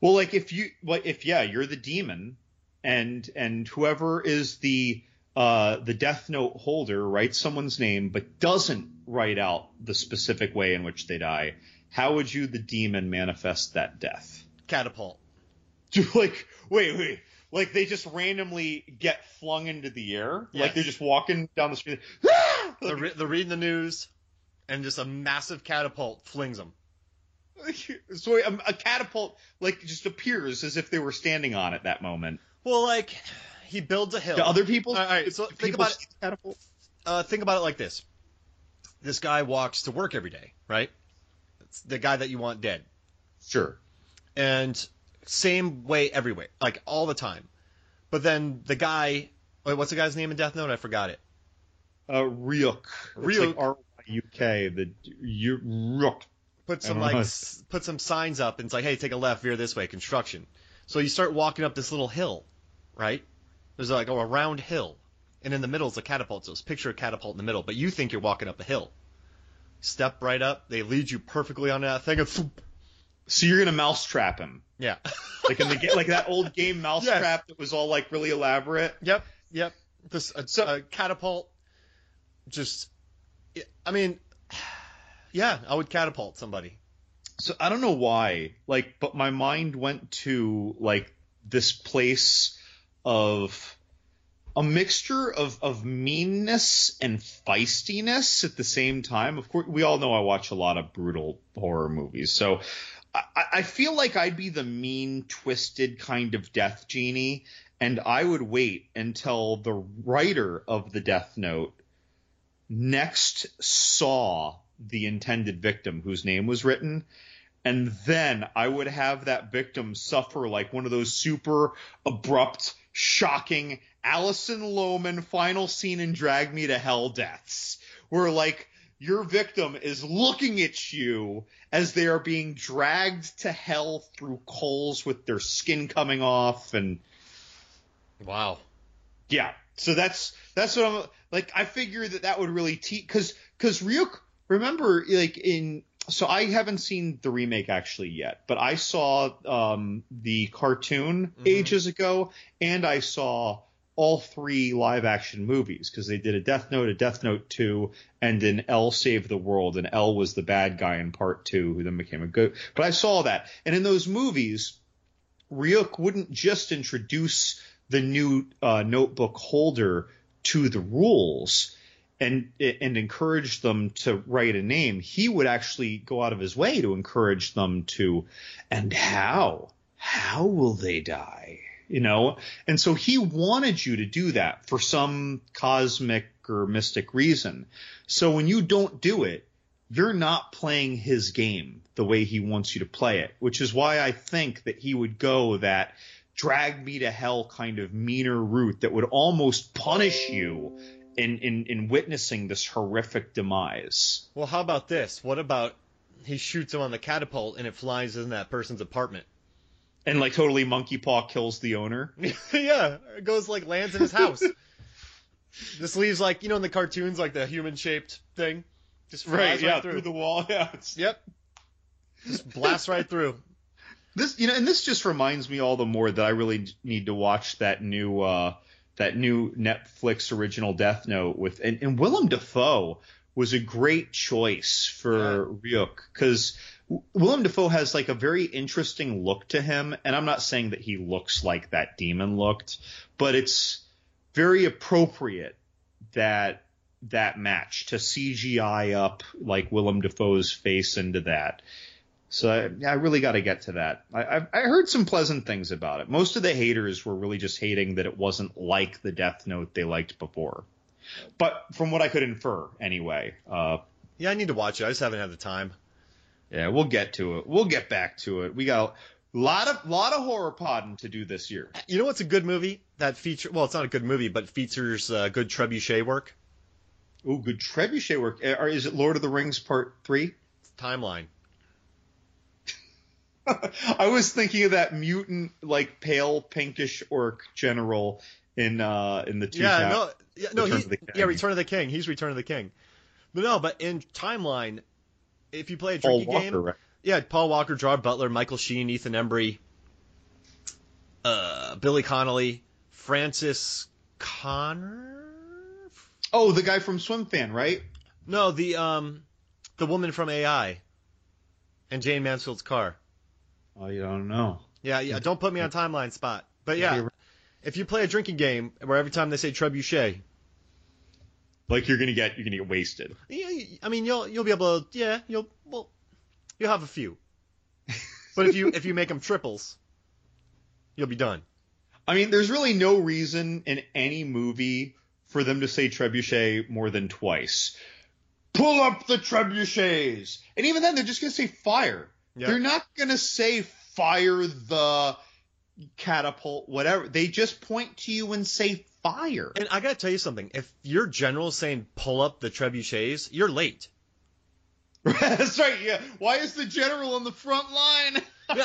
Well, like if you, like if yeah, you're the demon, and and whoever is the uh, the Death Note holder writes someone's name but doesn't write out the specific way in which they die. How would you, the demon, manifest that death? Catapult. Do like wait wait like they just randomly get flung into the air Yes. like they're just walking down the street. They're, re- they're reading the news, and just a massive catapult flings them. so a, a catapult like just appears as if they were standing on it that moment. Well, like he builds a hill. Do other people? All right, all right, so think about it. catapult? uh, think about it like this: this guy walks to work every day, right? It's the guy that you want dead, Sure. and same way everywhere, like all the time. But then the guy, wait, what's the guy's name in Death Note? I forgot it. Uh, Ryuk. Ryuk. like R-Y-U-K. The you Ryuk. Put some like s- put some signs up, and it's like, hey, take a left, veer this way, construction. So you start walking up this little hill, right? There's like oh, a round hill, and in the middle is a catapult. So it's picture a catapult in the middle, but you think you're walking up a hill. Step right up, they lead you perfectly on that thing, and So you're gonna mousetrap him, yeah. like in the ga- like that old game Mousetrap Yes. that was all like really elaborate. Yep, yep. This a, So- a catapult. Just, I mean, yeah, I would catapult somebody. So I don't know why, like, but my mind went to like this place of a mixture of of meanness and feistiness at the same time. Of course, we all know I watch a lot of brutal horror movies, so I, feel like I'd be the mean, twisted kind of death genie, and I would wait until the writer of the Death Note next saw the intended victim whose name was written and then I would have that victim suffer like one of those super abrupt, shocking Alison Lohman final scene in Drag Me to Hell deaths, where like your victim is looking at you as they are being dragged to hell through coals with their skin coming off and Wow. yeah. So that's that's what I'm like. I figure that that would really teach because because Ryuk. Remember, like in so I haven't seen the remake actually yet, but I saw um, the cartoon ages ago, and I saw all three live action movies because they did a Death Note, a Death Note two, and an L Save the World, and L was the bad guy in part two, who then became a good. But I saw that, and in those movies, Ryuk wouldn't just introduce the new uh, notebook holder to the rules and and encourage them to write a name. He would actually go out of his way to encourage them to, and how how will they die? You know, and so he wanted you to do that for some cosmic or mystic reason. So when you don't do it, you're not playing his game the way he wants you to play it, which is why I think that he would go that drag me to hell kind of meaner route that would almost punish you in, in, in witnessing this horrific demise. Well, how about this? What about he shoots him on the catapult and it flies in that person's apartment? And like totally monkey paw kills the owner. yeah, it goes like lands in his house. This leaves like you know in the cartoons like the human shaped thing, just flies Right, right, yeah, through. through the wall. Yeah. It's, Yep, just blasts right through. this you know, and this just reminds me all the more that I really need to watch that new uh that new Netflix original Death Note with and, and Willem Dafoe was a great choice for Ryuk because Willem Dafoe has like a very interesting look to him, and I'm not saying that he looks like that demon looked, but it's very appropriate that that match to CGI up like Willem Dafoe's face into that. So I, I really got to get to that. I, I, I heard some pleasant things about it. Most of the haters were really just hating that it wasn't like the Death Note they liked before. But from what I could infer, anyway, uh, Yeah, I need to watch it. I just haven't had the time. yeah, we'll get to it. We'll get back to it. We got a lot of lot of horror podding to do this year. You know what's a good movie that feature? Well, it's not a good movie, but features uh, good trebuchet work. Ooh, good trebuchet work. Uh, Or is it Lord of the Rings Part Three? Timeline. I was thinking of that mutant, like pale pinkish orc general in uh in the two. Yeah, Towers. no, yeah, no, Return he, of the King. yeah, Return of the King. He's Return of the King. But no, but in Timeline, if you play a drinking Walker, game, right? yeah, Paul Walker, Gerard Butler, Michael Sheen, Ethan Embry, uh, Billy Connolly, Frances O'Connor. Oh, the guy from Swimfan, right? No, the um, the woman from AI, and Jayne Mansfield's car. Oh, you don't know. Yeah, yeah. Don't put me on timeline spot. But Yeah, if you play a drinking game where every time they say trebuchet, Like you're gonna get you're gonna get wasted. yeah, I mean you'll you'll be able to yeah you'll well you'll have a few. But if you if you make them triples, you'll be done. I mean, there's really no reason in any movie for them to say trebuchet more than twice. Pull up the trebuchets, and even then they're just gonna say fire. Yeah. They're not gonna say fire the catapult, whatever. They just point to you and say fire. And I gotta tell you something. If your general's saying pull up the trebuchets, you're late. That's right. Yeah. Why is the general on the front line?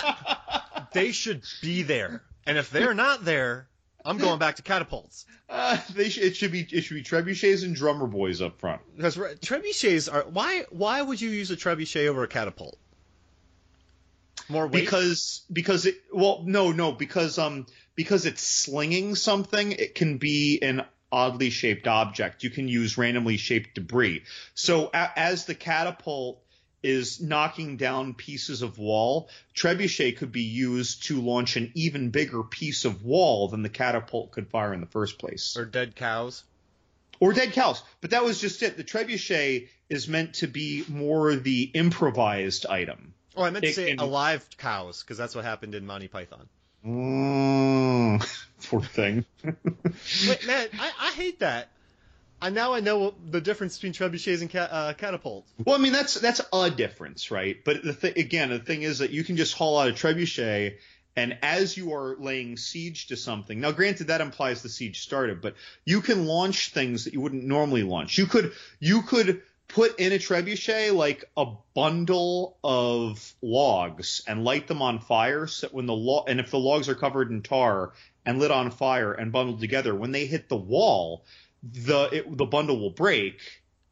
They should be there. And if they're not there, I'm going back to catapults. Uh, they sh- it should be it should be trebuchets and drummer boys up front. Because re- trebuchets are why why would you use a trebuchet over a catapult? More weight. because because it well no no because um because it's slinging something it can be an oddly shaped object you can use randomly shaped debris so a- as the catapult is knocking down pieces of wall trebuchet could be used to launch an even bigger piece of wall than the catapult could fire in the first place or dead cows. or dead cows. But that was just it. The trebuchet is meant to be more the improvised item. Oh, I meant to say can- alive cows because that's what happened in Monty Python. Mm, poor thing. Wait, man, I, I hate that. I now I know the difference between trebuchets and ca- uh, catapults. well, I mean that's that's a difference, right? But the th- again, the thing is that you can just haul out a trebuchet, and as you are laying siege to something, now granted that implies the siege started, but you can launch things that you wouldn't normally launch. You could you could put in a trebuchet like a bundle of logs and light them on fire. So when the log and if the logs are covered in tar and lit on fire and bundled together, when they hit the wall, the it, the bundle will break,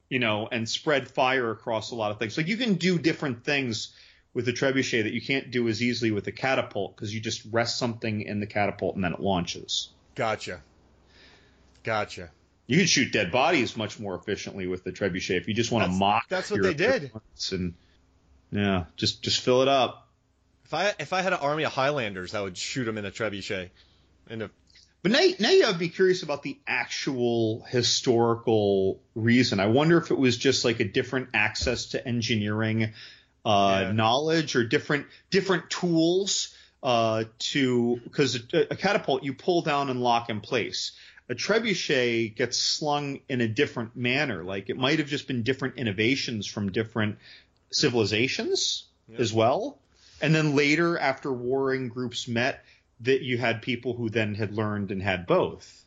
you know, and spread fire across a lot of things. So you can do different things with the trebuchet that you can't do as easily with the catapult because you just rest something in the catapult and then it launches. Gotcha. Gotcha. You can shoot dead bodies much more efficiently with the trebuchet if you just want to mock. that's what they did. And yeah, just just fill it up. If I if I had an army of Highlanders, I would shoot them in a trebuchet. And if But now, now you have to be curious about the actual historical reason. I wonder if it was just like a different access to engineering uh, Yeah. knowledge or different different tools uh, to because a, a catapult you pull down and lock in place. A trebuchet gets slung in a different manner. Like it might have just been different innovations from different civilizations as well. And then later, after warring groups met, that you had people who then had learned and had both.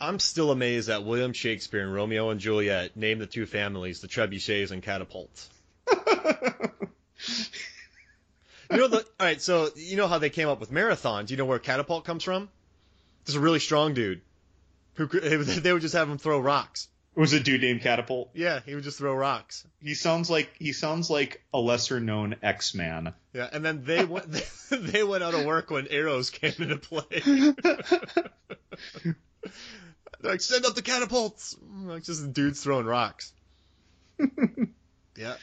I'm still amazed that William Shakespeare and Romeo and Juliet named the two families the trebuchets and catapults. You know the all right, so you know how they came up with marathons. You know where catapult comes from? This is a really strong dude who could, they would just have him throw rocks. It was a dude named Catapult. Yeah, he would just throw rocks. He sounds like he sounds like a lesser known X Man. Yeah, and then they went they went out of work when arrows came into play. They're like send up the catapults. Like just dudes throwing rocks. yeah.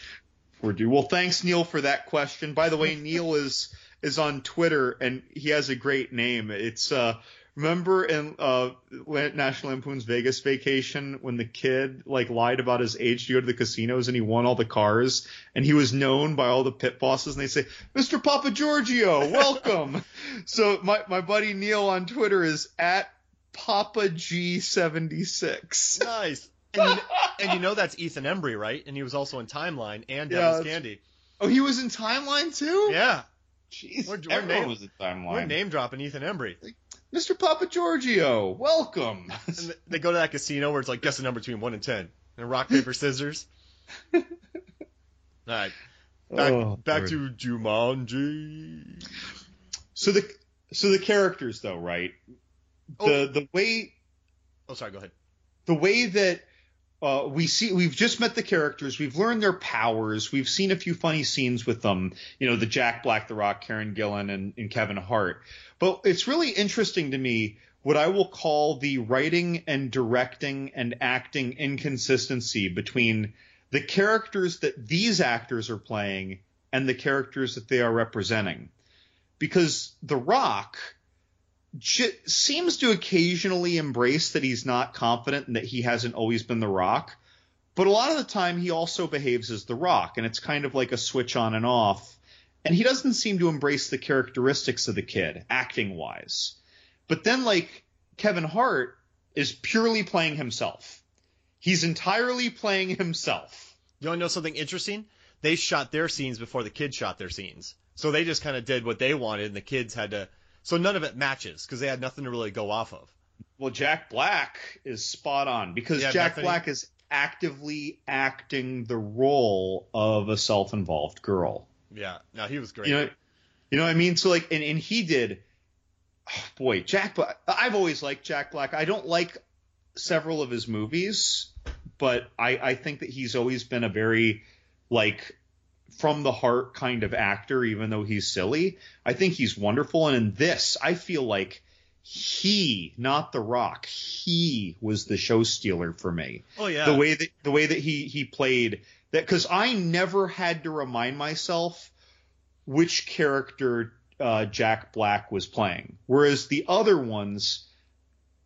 Poor dude. Well, thanks Neil for that question. By the way, Neil is is on Twitter and he has a great name. It's uh remember in uh National Lampoon's Vegas Vacation when the kid like lied about his age to go to the casinos and he won all the cars and he was known by all the pit bosses and they say, "Mr. Papagiorgio, welcome." so my my buddy Neil on Twitter is at Papa G76. Nice. And you, and you know that's Ethan Embry, right? And he was also in Timeline and Yeah, Devil's Candy. Oh, he was in Timeline too? Yeah. Jeez, We're- we're everyone name- was in Timeline. We're name dropping Ethan Embry. Mr. Papagiorgio, welcome. And they go to that casino where it's like guess the number between one and ten. And rock, paper, scissors. All right. Back, Oh, back Lord. to Jumanji. So the so the characters though, right? Oh. The the way Oh, sorry. Go ahead. the way that uh, we see we've just met the characters, we've learned their powers, we've seen a few funny scenes with them, you know, the Jack Black, The Rock, Karen Gillan, and, and Kevin Hart. But it's really interesting to me what I will call the writing and directing and acting inconsistency between the characters that these actors are playing and the characters that they are representing. Because The Rock seems to occasionally embrace that he's not confident and that he hasn't always been The Rock. But a lot of the time, he also behaves as The Rock, and it's kind of like a switch on and off. And he doesn't seem to embrace the characteristics of the kid, acting wise. But then, like, Kevin Hart is purely playing himself. He's entirely playing himself. You want to know something interesting? They shot their scenes before the kids shot their scenes. So they just kind of did what they wanted, and the kids had to. So none of it matches because they had nothing to really go off of. Well, Jack Black is spot on because Yeah, Jack Bethany- Black is actively acting the role of a self-involved girl. Yeah. No, he was great. You know, you know what I mean? So like, and, and he did. oh, boy, Jack Black. I've always liked Jack Black. I don't like several of his movies, but I, I think that he's always been a very like from the heart kind of actor, even though he's silly. I think he's wonderful. And in this, I feel like he, not The Rock, he was the show stealer for me oh yeah. the way that the way that he he played that because I never had to remind myself which character uh, Jack Black was playing, whereas the other ones,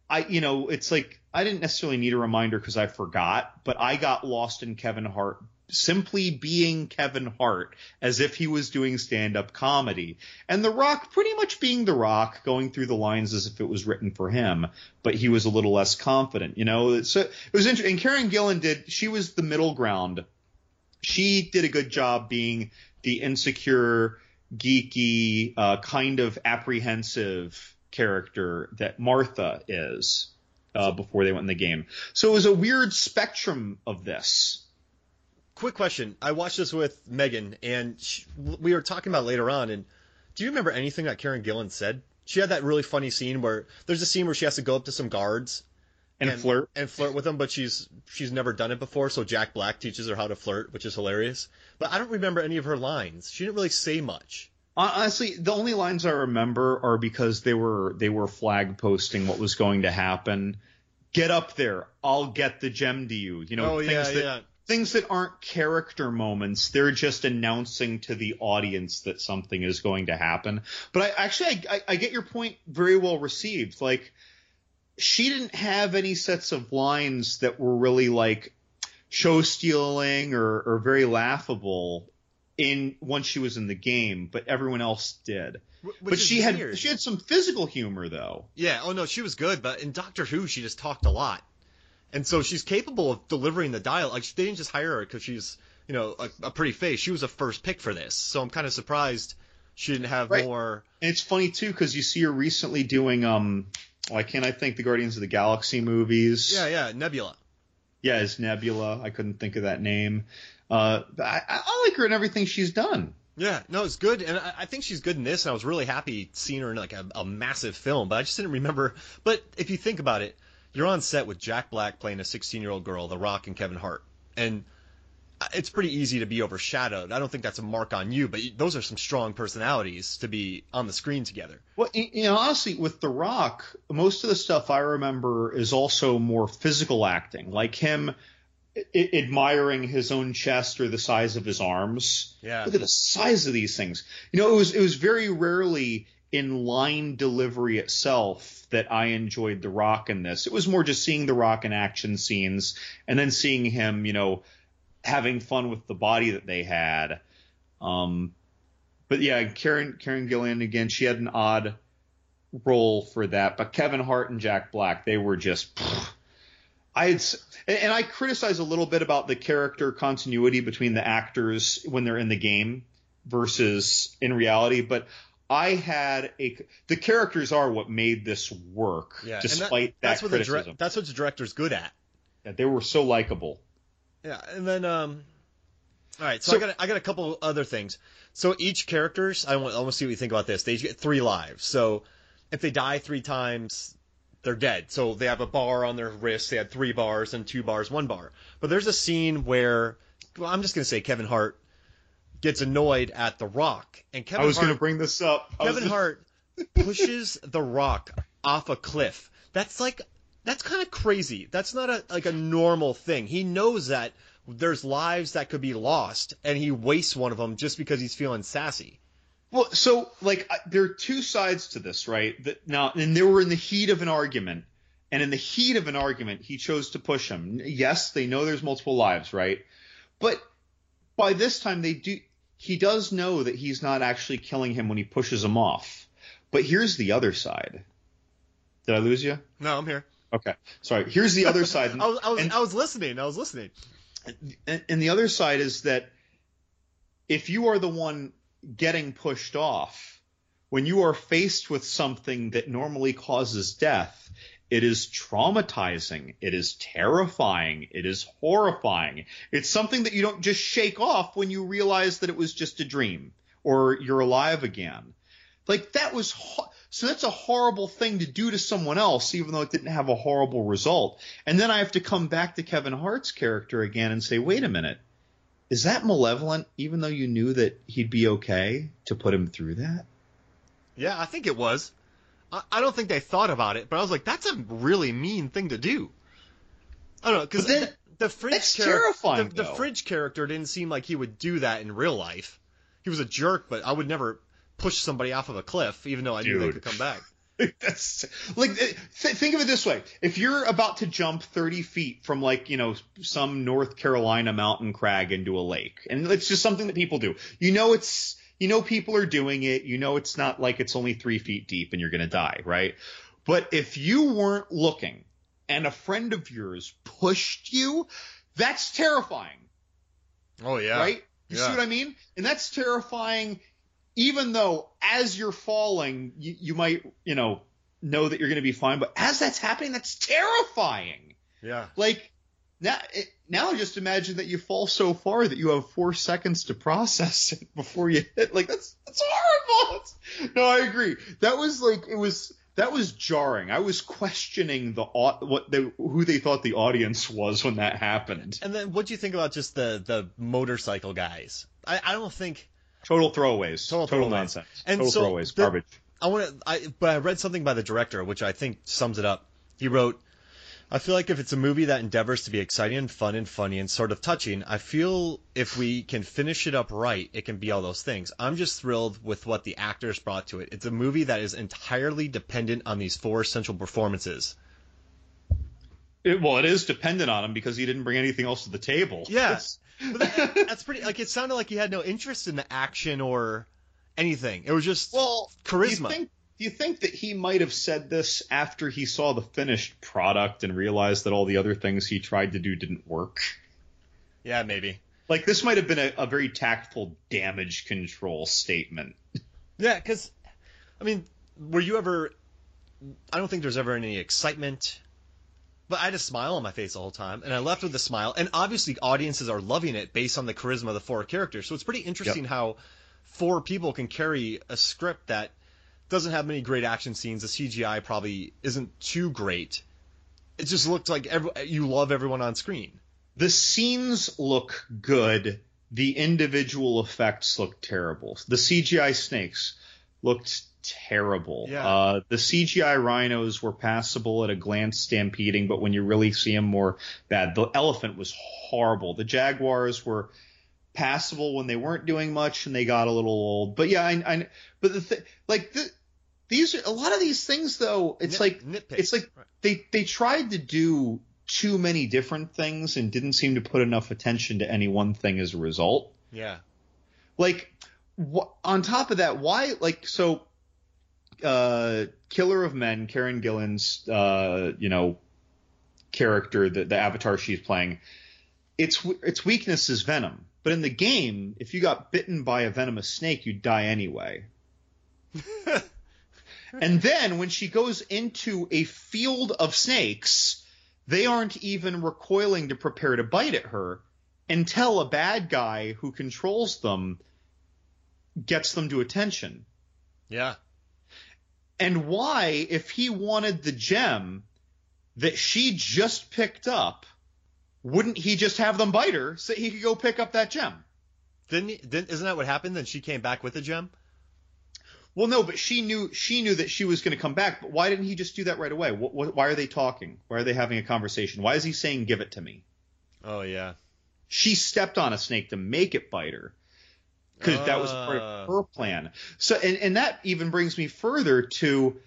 I you know it's like I didn't necessarily need a reminder because I forgot, but I got lost in Kevin Hart simply being Kevin Hart as if he was doing stand up comedy. And The Rock pretty much being The Rock, going through the lines as if it was written for him, but he was a little less confident, you know? So it was interesting. And Karen Gillan did, she was the middle ground. She did a good job being the insecure, geeky, uh, kind of apprehensive character that Martha is. Uh, before they went in the game. So it was a weird spectrum of this. Quick question. I watched this with Megan, and she, we were talking about later on. And do you remember anything that Karen Gillan said? She had that really funny scene where there's a scene where she has to go up to some guards And, flirt. and flirt with them, but she's she's never done it before. So Jack Black teaches her how to flirt, which is hilarious. But I don't remember any of her lines. She didn't really say much. Honestly, the only lines I remember are because they were they were flag posting what was going to happen. Get up there, I'll get the gem to you. You know, Oh, things yeah, that yeah. Things that aren't character moments. They're just announcing to the audience that something is going to happen. But I actually I, I, get your point very well received. Like she didn't have any sets of lines that were really like show stealing or, or very laughable in once she was in the game, but everyone else did. Which but she had she had some physical humor though. Yeah. Oh no, she was good. But in Doctor Who, she just talked a lot, and so she's capable of delivering the dialogue. Like they didn't just hire her because she's you know a, a pretty face. She was a first pick for this. So I'm kind of surprised she didn't have Right. more. And it's funny too because you see her recently doing um why can't I think the Guardians of the Galaxy movies? Yeah, yeah. Nebula. Yeah, it's Nebula. I couldn't think of that name. Uh, I, I like her in everything she's done. Yeah, no, it's good, and I, I think she's good in this. And I was really happy seeing her in like a, a massive film, but I just didn't remember. But if you think about it, you're on set with Jack Black playing a 16 year old girl, The Rock and Kevin Hart, and it's pretty easy to be overshadowed. I don't think that's a mark on you, but those are some strong personalities to be on the screen together. Well, you know, honestly, with The Rock, most of the stuff I remember is also more physical acting, like him I- admiring his own chest or the size of his arms. Yeah. Look at the size of these things. You know, it was it was very rarely in line delivery itself that I enjoyed The Rock in this. It was more just seeing The Rock in action scenes and then seeing him, you know, having fun with the body that they had. Um, but yeah, Karen Karen Gillan again, she had an odd role for that. But Kevin Hart and Jack Black, they were just. pfft. I had, and and I criticize a little bit about the character continuity between the actors when they're in the game versus in reality, but I had a the characters are what made this work, Yeah, despite that, that's what the criticism. dire- that's what the director's good at. Yeah, they were so likable. Yeah, and then um, all right. So, So- I got I got a couple other things. So each characters, I want I want to see what you think about this. They get three lives. So if they die three times, they're dead. So they have a bar on their wrist. They had three bars and two bars, one bar. But there's a scene where, well, I'm just gonna say Kevin Hart gets annoyed at The Rock, and Kevin I was Hart, going to bring this up. I Kevin just- Hart pushes The Rock off a cliff. That's like that's kind of crazy. That's not a like a normal thing. He knows that there's lives that could be lost, and he wastes one of them just because he's feeling sassy. Well, so like I- there are two sides to this, right? That now, and they were in the heat of an argument, and in the heat of an argument, he chose to push him. Yes, they know there's multiple lives, right? But by this time, they do. He does know that he's not actually killing him when he pushes him off. But here's the other side. Did I lose you? No, I'm here. Okay, sorry. Here's the other side. I was I was, And- I was listening. I was listening. and, and the other side is that if you are the one getting pushed off, when you are faced with something that normally causes death, it is traumatizing. It is terrifying. It is horrifying. It's something that you don't just shake off when you realize that it was just a dream or you're alive again. Like that was ho- so that's a horrible thing to do to someone else, even though it didn't have a horrible result. And then I have to come back to Kevin Hart's character again and say, wait a minute, is that malevolent? Even though you knew that he'd be okay to put him through that. Yeah, I think it was. I, I don't think they thought about it, but I was like, that's a really mean thing to do. I don't know because the, the fridge that's charac- terrifying, The, the fridge character didn't seem like he would do that in real life. He was a jerk, but I would never push somebody off of a cliff, even though I knew they could come back. That's like th- think of it this way: if you're about to jump 30 feet from like you know some North Carolina mountain crag into a lake, and it's just something that people do. You know it's you know people are doing it. You know it's not like it's only three feet deep and you're gonna die, right? But if you weren't looking and a friend of yours pushed you, that's terrifying Oh yeah, right? You Yeah. see what I mean? And that's terrifying, even though as you're falling, you, you might, you know, know that you're going to be fine. But as that's happening, that's terrifying. Yeah. Like now, it, now just imagine that you fall so far that you have four seconds to process it before you hit. Like that's that's horrible. It's- no, I agree. That was like it was. That was jarring. I was questioning the what they, who they thought the audience was when that happened. And then what do you think about just the the motorcycle guys? I, I don't think Total throwaways. Total Total, throwaways. nonsense. And Total so throwaways. the- Garbage. I want to. I but I read something by the director, which I think sums it up. He wrote, "I feel like if it's a movie that endeavors to be exciting and fun and funny and sort of touching, I feel if we can finish it up right, it can be all those things. I'm just thrilled with what the actors brought to it. It's a movie that is entirely dependent on these four essential performances. It, well, it is dependent on him because he didn't bring anything else to the table. Yes, but that, that's pretty. Like it sounded like he had no interest in the action or anything. It was just well, charisma. You, think, do you think that he might have said this after he saw the finished product and realized that all the other things he tried to do didn't work? yeah, maybe. Like this might have been a, a very tactful damage control statement. Yeah, because, I mean, were you ever? I don't think there's ever any excitement, but I had a smile on my face the whole time, and I left with a smile. And obviously, audiences are loving it based on the charisma of the four characters. So it's pretty interesting how four people can carry a script that doesn't have many great action scenes. The CGI probably isn't too great, it just looked like every, you love everyone on screen. The scenes look good. The individual effects look terrible. The CGI snakes looked terrible. Yeah. Uh, the CGI rhinos were passable at a glance, stampeding, but when you really see them, more bad. The elephant was horrible. The jaguars were passable when they weren't doing much, and they got a little old. But yeah, I, I but the th- like the, these are a lot of these things though. It's Nit- like nitpicks. it's like Right. they they tried to do too many different things and didn't seem to put enough attention to any one thing as a result. Yeah. Like wh- on top of that, why like so uh Killer of Men, Karen Gillan's uh you know character the the avatar she's playing its its weakness is venom. But in the game, if you got bitten by a venomous snake, you'd die anyway. and then when she goes into a field of snakes, they aren't even recoiling to prepare to bite at her until a bad guy who controls them gets them to attention. Yeah. And why, if he wanted the gem that she just picked up, wouldn't he just have them bite her so he could go pick up that gem? Didn't, he, didn't isn't that what happened? Then she came back with the gem. Well, no, but she knew she knew that she was going to come back. But why didn't he just do that right away? What, what, why are they talking? Why are they having a conversation? Why is he saying "give it to me"? Oh yeah. She stepped on a snake to make it bite her because that was part Ah. of her plan. So, and, and that even brings me further to,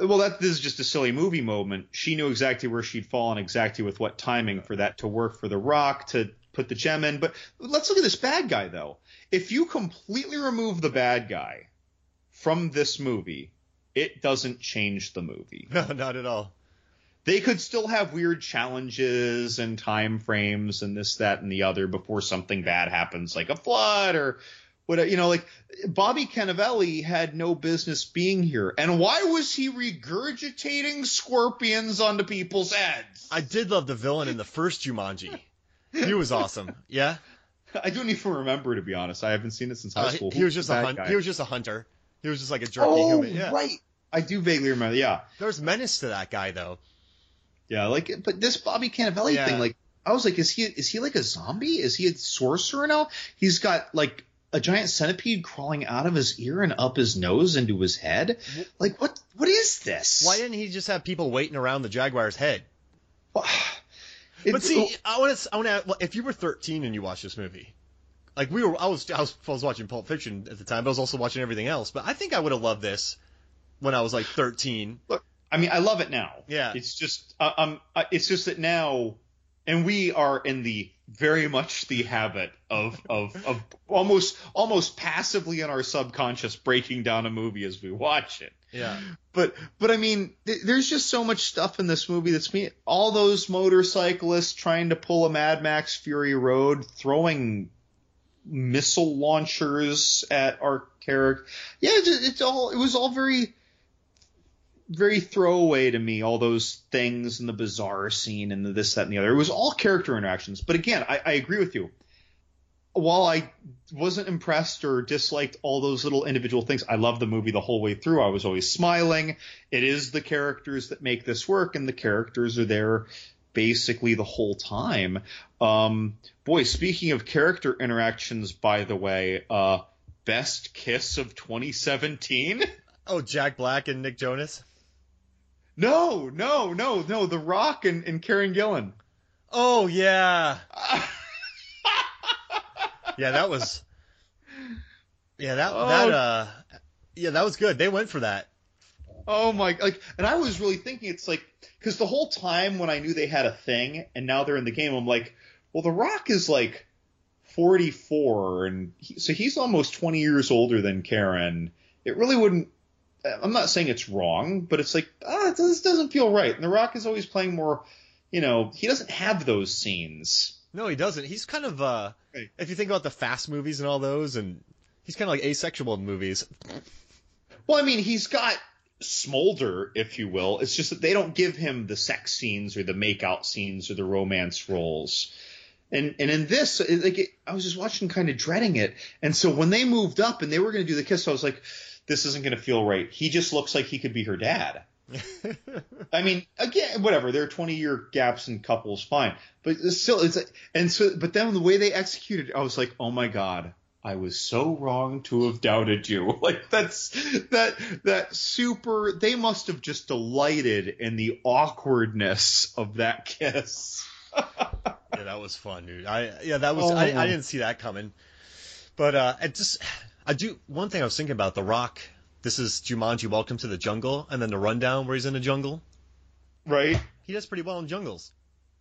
well, that this is just a silly movie moment. She knew exactly where she'd fall and exactly with what timing for that to work for the Rock to put the gem in. But let's look at this bad guy though. If you completely remove the bad guy from this movie, it doesn't change the movie No, not at all. they could still have weird challenges and time frames and this, that, and the other before something bad happens, like a flood or what. You know, like Bobby Cannavale had no business being here, and why was he regurgitating scorpions onto people's heads? I did love the villain in the first Jumanji. He was awesome. Yeah. I don't even remember to be honest. I haven't seen it since high Uh, school. he, he was just a hun- guy? he was just a hunter. He was just like a jerky oh human. Yeah. right. I do vaguely remember. Yeah. There's menace to that guy though. Yeah, like, but this Bobby Cannavale Yeah. thing, like, I was like, is he is he like a zombie? Is he a sorcerer now? He's got like a giant centipede crawling out of his ear and up his nose into his head. Like, what what is this? Why didn't he just have people waiting around the Jaguar's head? It- But see, I want to, I want to, if you were 13 and you watched this movie, like we were, I was, I was, I was watching Pulp Fiction at the time, but I was also watching everything else. But I think I would have loved this when I was like 13. look, I mean, I love it now. Yeah. It's just, uh, um, uh, it's just that now, and we are in the very much the habit of of of almost almost passively in our subconscious breaking down a movie as we watch it. Yeah. But but I mean, th- there's just so much stuff in this movie that's me. All those motorcyclists trying to pull a Mad Max Fury Road, throwing missile launchers at our character. Yeah, it's, it's all. It was all very very throwaway to me. All those things and the bizarre scene and the this that and the other. It was all character interactions. But again, I, I agree with you. While I wasn't impressed or disliked all those little individual things, I loved the movie the whole way through. I was always smiling. It is the characters that make this work, and the characters are there basically the whole time. Um, boy, speaking of character interactions, by the way, uh, best kiss of 2017? Oh, Jack Black and Nick Jonas. No, no, no, no. The Rock and, and Karen Gillan. Oh yeah. yeah, that was. Yeah, that Oh. that uh, yeah, that was good. They went for that. Oh my! Like, and I was really thinking it's like because the whole time when I knew they had a thing, and now they're in the game, I'm like, well, The Rock is like 44, and he, so he's almost 20 years older than Karen. It really wouldn't. I'm not saying it's wrong, but it's like ah, this doesn't feel right. And The Rock is always playing more. You know, he doesn't have those scenes. No, he doesn't. He's kind of uh, Right. if you think about the fast movies and all those, and he's kind of like asexual in movies. Well, I mean, he's got smolder, if you will. It's just that they don't give him the sex scenes or the makeout scenes or the romance roles. And and in this, it, like it, I was just watching, kind of dreading it. And so when they moved up and they were going to do the kiss, I was like, this isn't going to feel right. He just looks like he could be her dad. I mean, again, whatever. There are 20 year gaps in couples, fine. But it's still, it's like, and so, but then the way they executed, I was like, oh my god, I was so wrong to have doubted you. Like that's that that super. They must have just delighted in the awkwardness of that kiss. yeah, that was fun, dude. I yeah, that was oh. I, I didn't see that coming. But uh, it just I do one thing I was thinking about The Rock. This is Jumanji: Welcome to the Jungle, and then the rundown where he's in the jungle. Right. He does pretty well in jungles.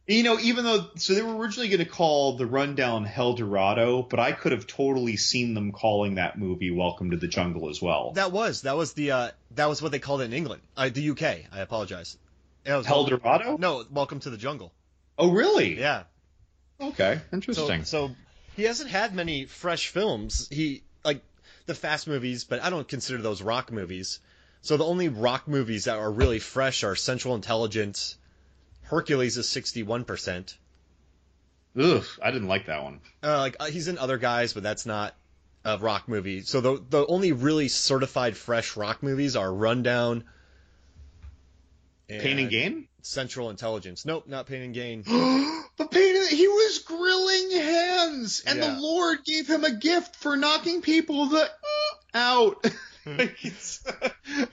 You know, even though so they were originally going to call the rundown Hell Dorado, but I could have totally seen them calling that movie Welcome to the Jungle as well. That was that was the uh, that was what they called it in England, uh, the UK. I apologize. It was Hell Dorado? No, Welcome to the Jungle. Oh, really? Yeah. Okay, interesting. So, so he hasn't had many fresh films. He like the fast movies, but I don't consider those rock movies. So the only rock movies that are really fresh are Central Intelligence. Hercules is 61%. Ugh, I didn't like that one. Uh, like uh, he's in other guys, but that's not a rock movie. So the the only really certified fresh rock movies are Rundown, Pain and Gain, Central Intelligence. Nope, not Pain and Gain. but Pain and he was grilling hens, and Yeah. the Lord gave him a gift for knocking people the out. Like, Uh, it's-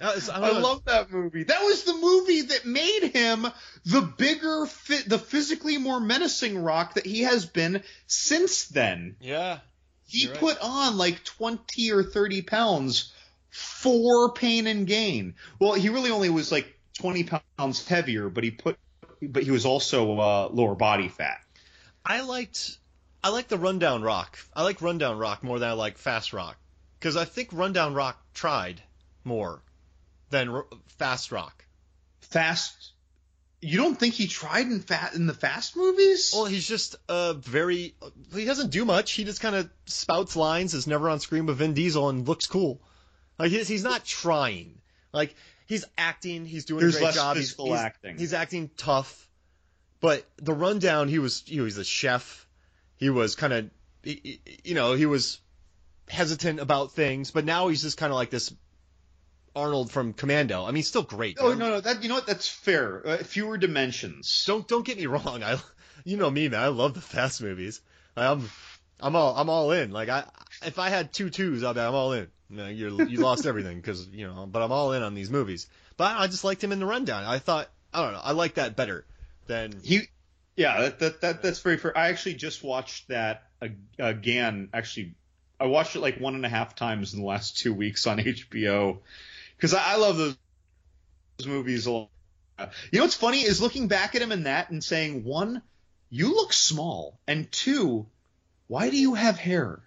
I, love that movie. That was the movie that made him the bigger, the physically more menacing Rock that he has been since then. Yeah. He right. put on like 20 or 30 pounds for pain and gain. Well, he really only was like 20 pounds heavier, but he put, but he was also uh, lower body fat. I liked I like the Rundown Rock. I like Rundown Rock more than I like Fast Rock because I think Rundown Rock tried more than R- Fast Rock. Fast. You don't think he tried in fat in the fast movies? Well, he's just uh very he doesn't do much. He just kind of spouts lines, is never on screen with Vin Diesel, and looks cool. Like he's he's not trying. Like he's acting, he's doing There's a great less job. he's, he's- acting. He's acting tough. But the rundown, he was he was a chef. He was kind of you know he was hesitant about things, but now he's just kind of like this Arnold from Commando. I mean, still great. Oh no, no, that you know what? That's fair. Uh, fewer dimensions. Don't don't get me wrong. I you know me, man. I love the fast movies. I'm I'm all I'm all in. Like I if I had two twos, I'd be I'm all in. You, know, you you lost everything because you know, but I'm all in on these movies. But I just liked him in the rundown. I thought I don't know. I like that better than He, yeah, that, that, that that's very fair. I actually just watched that again. Actually, I watched it like one and a half times in the last two weeks on HBO because I, I love those, those movies a lot. You know what's funny is looking back at him in that and saying, one, you look small, and two, why do you have hair?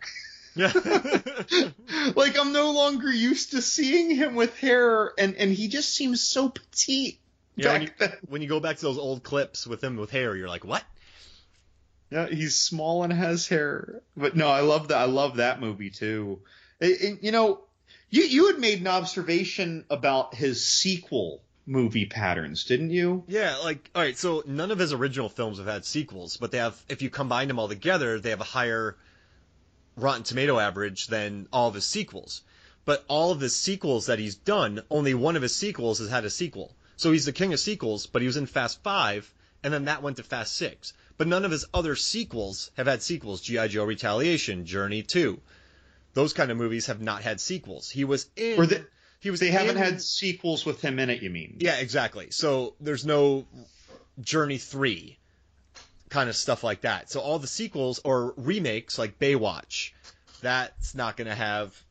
yeah. like I'm no longer used to seeing him with hair, and and he just seems so petite. Yeah, when you, when you go back to those old clips with him with hair, you're like, what? Yeah, he's small and has hair. But no, I love that. I love that movie too. It- it- you know, you you had made an observation about his sequel movie patterns, didn't you? Yeah, like all right, so none of his original films have had sequels, but they have if you combine them all together, they have a higher Rotten Tomato average than all of his sequels. But all of his sequels that he's done, only one of his sequels has had a sequel. So he's the king of sequels, but he was in Fast 5 and then that went to Fast 6. But none of his other sequels have had sequels. GI Joe Retaliation, Journey 2. Those kind of movies have not had sequels. He was in Or they- he was They haven't in- had sequels with him in it. You mean? yeah, exactly. So there's no Journey 3 kind of stuff like that. So all the sequels or remakes like Baywatch, that's not going to have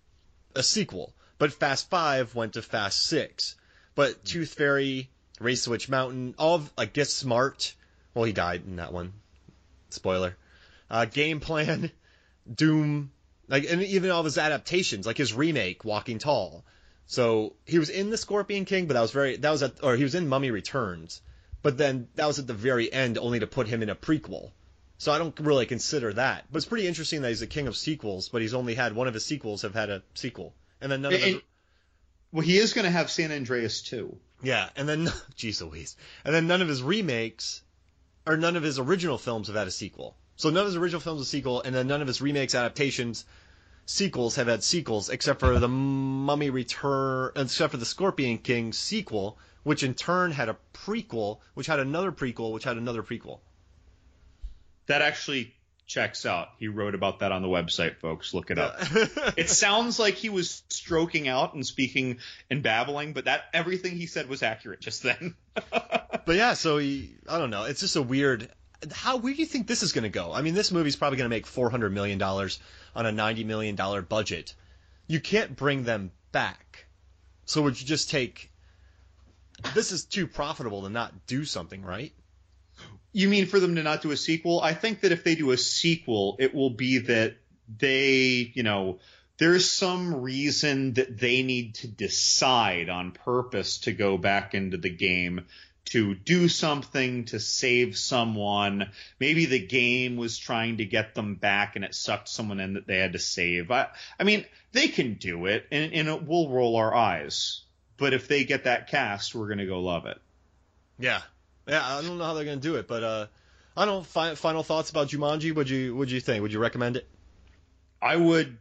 a sequel. But Fast 5 went to Fast 6. But Tooth Fairy, Race to Witch Mountain, all of, like Get Smart, well, he died in that one. Spoiler. Uh, Game Plan, Doom, like, and even all of his adaptations, like his remake, Walking Tall. So he was in the Scorpion King, but that was very that was at or he was in Mummy Returns, but then that was at the very end, only to put him in a prequel. So I don't really consider that. But it's pretty interesting that he's the king of sequels, but he's only had one of his sequels have had a sequel, and then none of his, well, he is going to have San Andreas too. yeah, and then jeez Louise, and then none of his remakes or none of his original films have had a sequel. So none of his original films a sequel, and then none of his remakes adaptations sequels have had sequels, except for the Mummy Return, except for the Scorpion King sequel, which in turn had a prequel, which had another prequel, which had another prequel. That actually checks out. He wrote about that on the website, folks. Look it up. it sounds like he was stroking out and speaking and babbling, but that everything he said was accurate just then. but yeah, so he, I don't know. It's just a weird. How where do you think this is going to go? I mean, this movie's probably going to make four hundred million dollars on a ninety million dollar budget. You can't bring them back. So would you just take? This is too profitable to not do something, right? You mean for them to not do a sequel? I think that if they do a sequel, it will be that they, you know, there's some reason that they need to decide on purpose to go back into the game to do something to save someone. Maybe the game was trying to get them back and it sucked someone in that they had to save. I, I mean, they can do it and, and it will roll our eyes. But if they get that cast, we're going to go love it. Yeah, yeah, I don't know how they're gonna do it, but uh, I don't. Fi- final thoughts about Jumanji? Would you Would you think? Would you recommend it? I would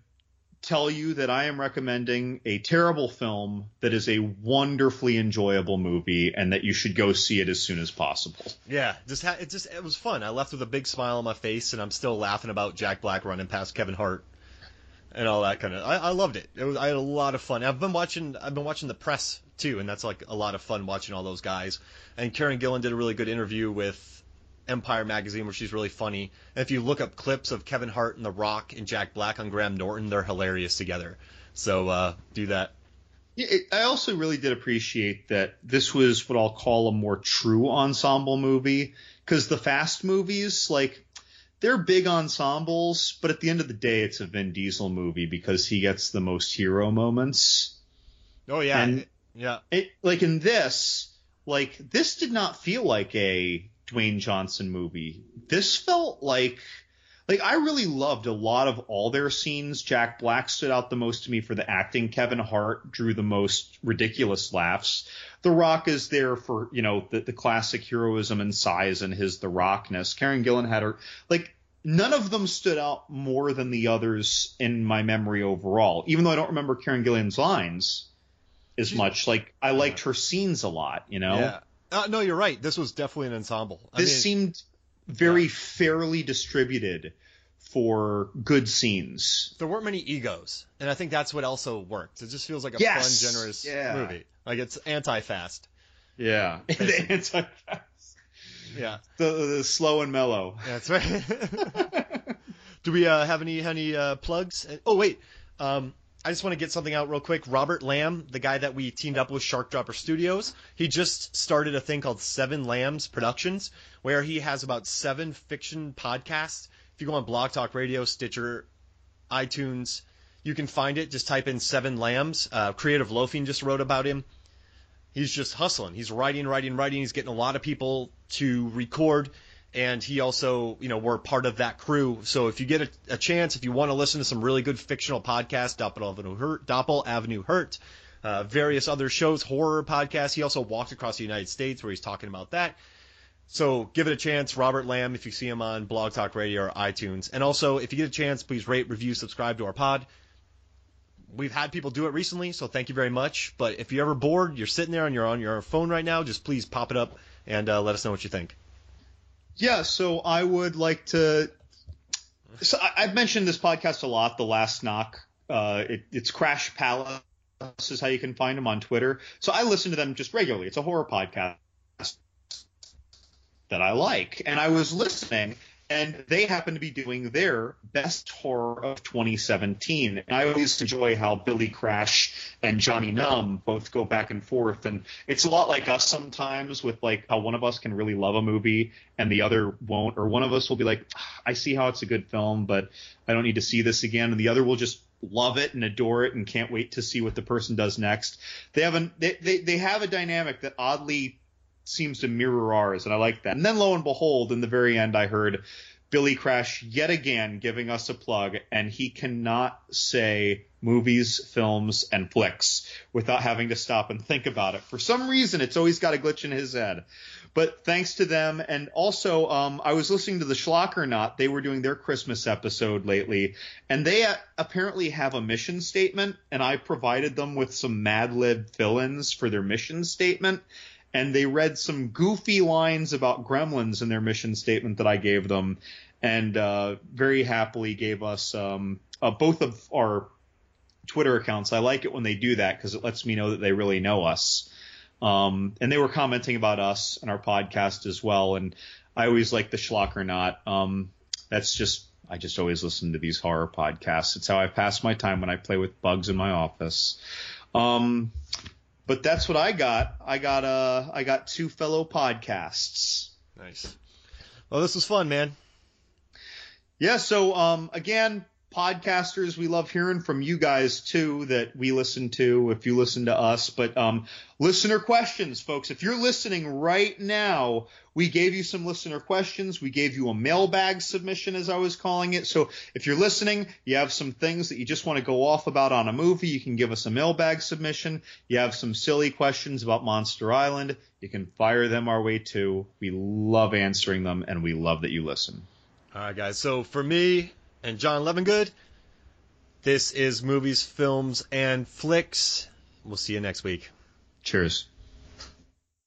tell you that I am recommending a terrible film that is a wonderfully enjoyable movie, and that you should go see it as soon as possible. Yeah, just ha- it just it was fun. I left with a big smile on my face, and I'm still laughing about Jack Black running past Kevin Hart and all that kind of. I, I loved it. It was I had a lot of fun. I've been watching I've been watching the press too, and that's like a lot of fun watching all those guys. And Karen Gillan did a really good interview with Empire magazine where she's really funny. And if you look up clips of Kevin Hart and The Rock and Jack Black on Graham Norton, they're hilarious together. So uh, do that. Yeah, it, I also really did appreciate that this was what I'll call a more true ensemble movie because the fast movies like they're big ensembles, but at the end of the day, it's a Vin Diesel movie because he gets the most hero moments. Oh yeah, And- yeah. It, like in this, like this did not feel like a Dwayne Johnson movie. This felt like, like I really loved a lot of all their scenes. Jack Black stood out the most to me for the acting. Kevin Hart drew the most ridiculous laughs. The Rock is there for you know the, the classic heroism and size and his the Rockness. Karen Gillan had her like none of them stood out more than the others in my memory overall. Even though I don't remember Karen Gillan's lines as much, like I liked her scenes a lot. You know, Yeah. Uh, no, you're right. This was definitely an ensemble. I this mean, seemed very fairly distributed for good scenes. there weren't many egos, and I think that's what also worked. It just feels like a Yes! fun, generous Yeah. movie. Like it's anti-fast. Yeah, the anti-fast. Yeah, the, the slow and mellow. that's right. Do we uh, have any any uh, plugs? Oh wait, um, I just want to get something out real quick. Robert Lamb, the guy that we teamed up with Shark Dropper Studios, he just started a thing called Seven Lambs Productions, where he has about seven fiction podcasts. If you go on Blog Talk Radio, Stitcher, iTunes, you can find it. Just type in Seven Lambs. Uh, Creative Loafing just wrote about him. He's just hustling. He's writing, writing, writing. He's getting a lot of people to record. And he also, you know, we're part of that crew. So if you get a, a chance, if you want to listen to some really good fictional podcasts, Doppel Avenue Hurt, Doppel Avenue Hurt, uh, various other shows, horror podcasts. He also walked across the United States where he's talking about that. So give it a chance, Robert Lamb, if you see him on Blog Talk Radio or iTunes. And also, if you get a chance, please rate, review, subscribe to our pod. We've had people do it recently, so thank you very much. But if you're ever bored, you're sitting there and you're on your phone right now, just please pop it up and uh, let us know what you think. Yeah, so I would like to. So I, I've mentioned this podcast a lot. The Last Knock. Uh, it, it's Crash Palace is how you can find them on Twitter. So I listen to them just regularly. It's a horror podcast that I like, and I was listening, and they happen to be doing their best horror of 2017. And I always enjoy how Billy Crash and Johnny Numb both go back and forth, and it's a lot like us sometimes with like how one of us can really love a movie and the other won't, or one of us will be like, "Ah, I see how it's a good film, but I don't need to see this again, and the other will just love it and adore it and can't wait to see what the person does next. They have a they, they, they have a dynamic that oddly seems to mirror ours, and I like that. And then lo and behold, in the very end, I heard Billy Crash yet again giving us a plug, and he cannot say movies, films, and flicks without having to stop and think about it. For some reason, it's always got a glitch in his head. But thanks to them, and also um, I was listening to the Schlocker They were doing their Christmas episode lately, and they uh, apparently have a mission statement, and I provided them with some Mad Lib fill-ins for their mission statement and they read some goofy lines about gremlins in their mission statement that I gave them, and uh, very happily gave us um, uh, both of our Twitter accounts. I like it when they do that because it lets me know that they really know us. Um, and they were commenting about us and our podcast as well. And I always like the Schlocker Not. Um, that's just I just always listen to these horror podcasts. It's how I pass my time when I play with bugs in my office. Um, but that's what I got. I got uh I got two fellow podcasts. Nice. Well, this was fun, man. Yeah. So um again, podcasters, we love hearing from you guys too that we listen to if you listen to us. But um, listener questions, folks. If you're listening right now, we gave you some listener questions. We gave you a mailbag submission, as I was calling it. So if you're listening, you have some things that you just want to go off about on a movie, you can give us a mailbag submission. You have some silly questions about Monster Island, you can fire them our way too. We love answering them, and we love that you listen. All right, guys. So for me, and John Levengood. This is Movies, Films, and Flicks. We'll see you next week. Cheers.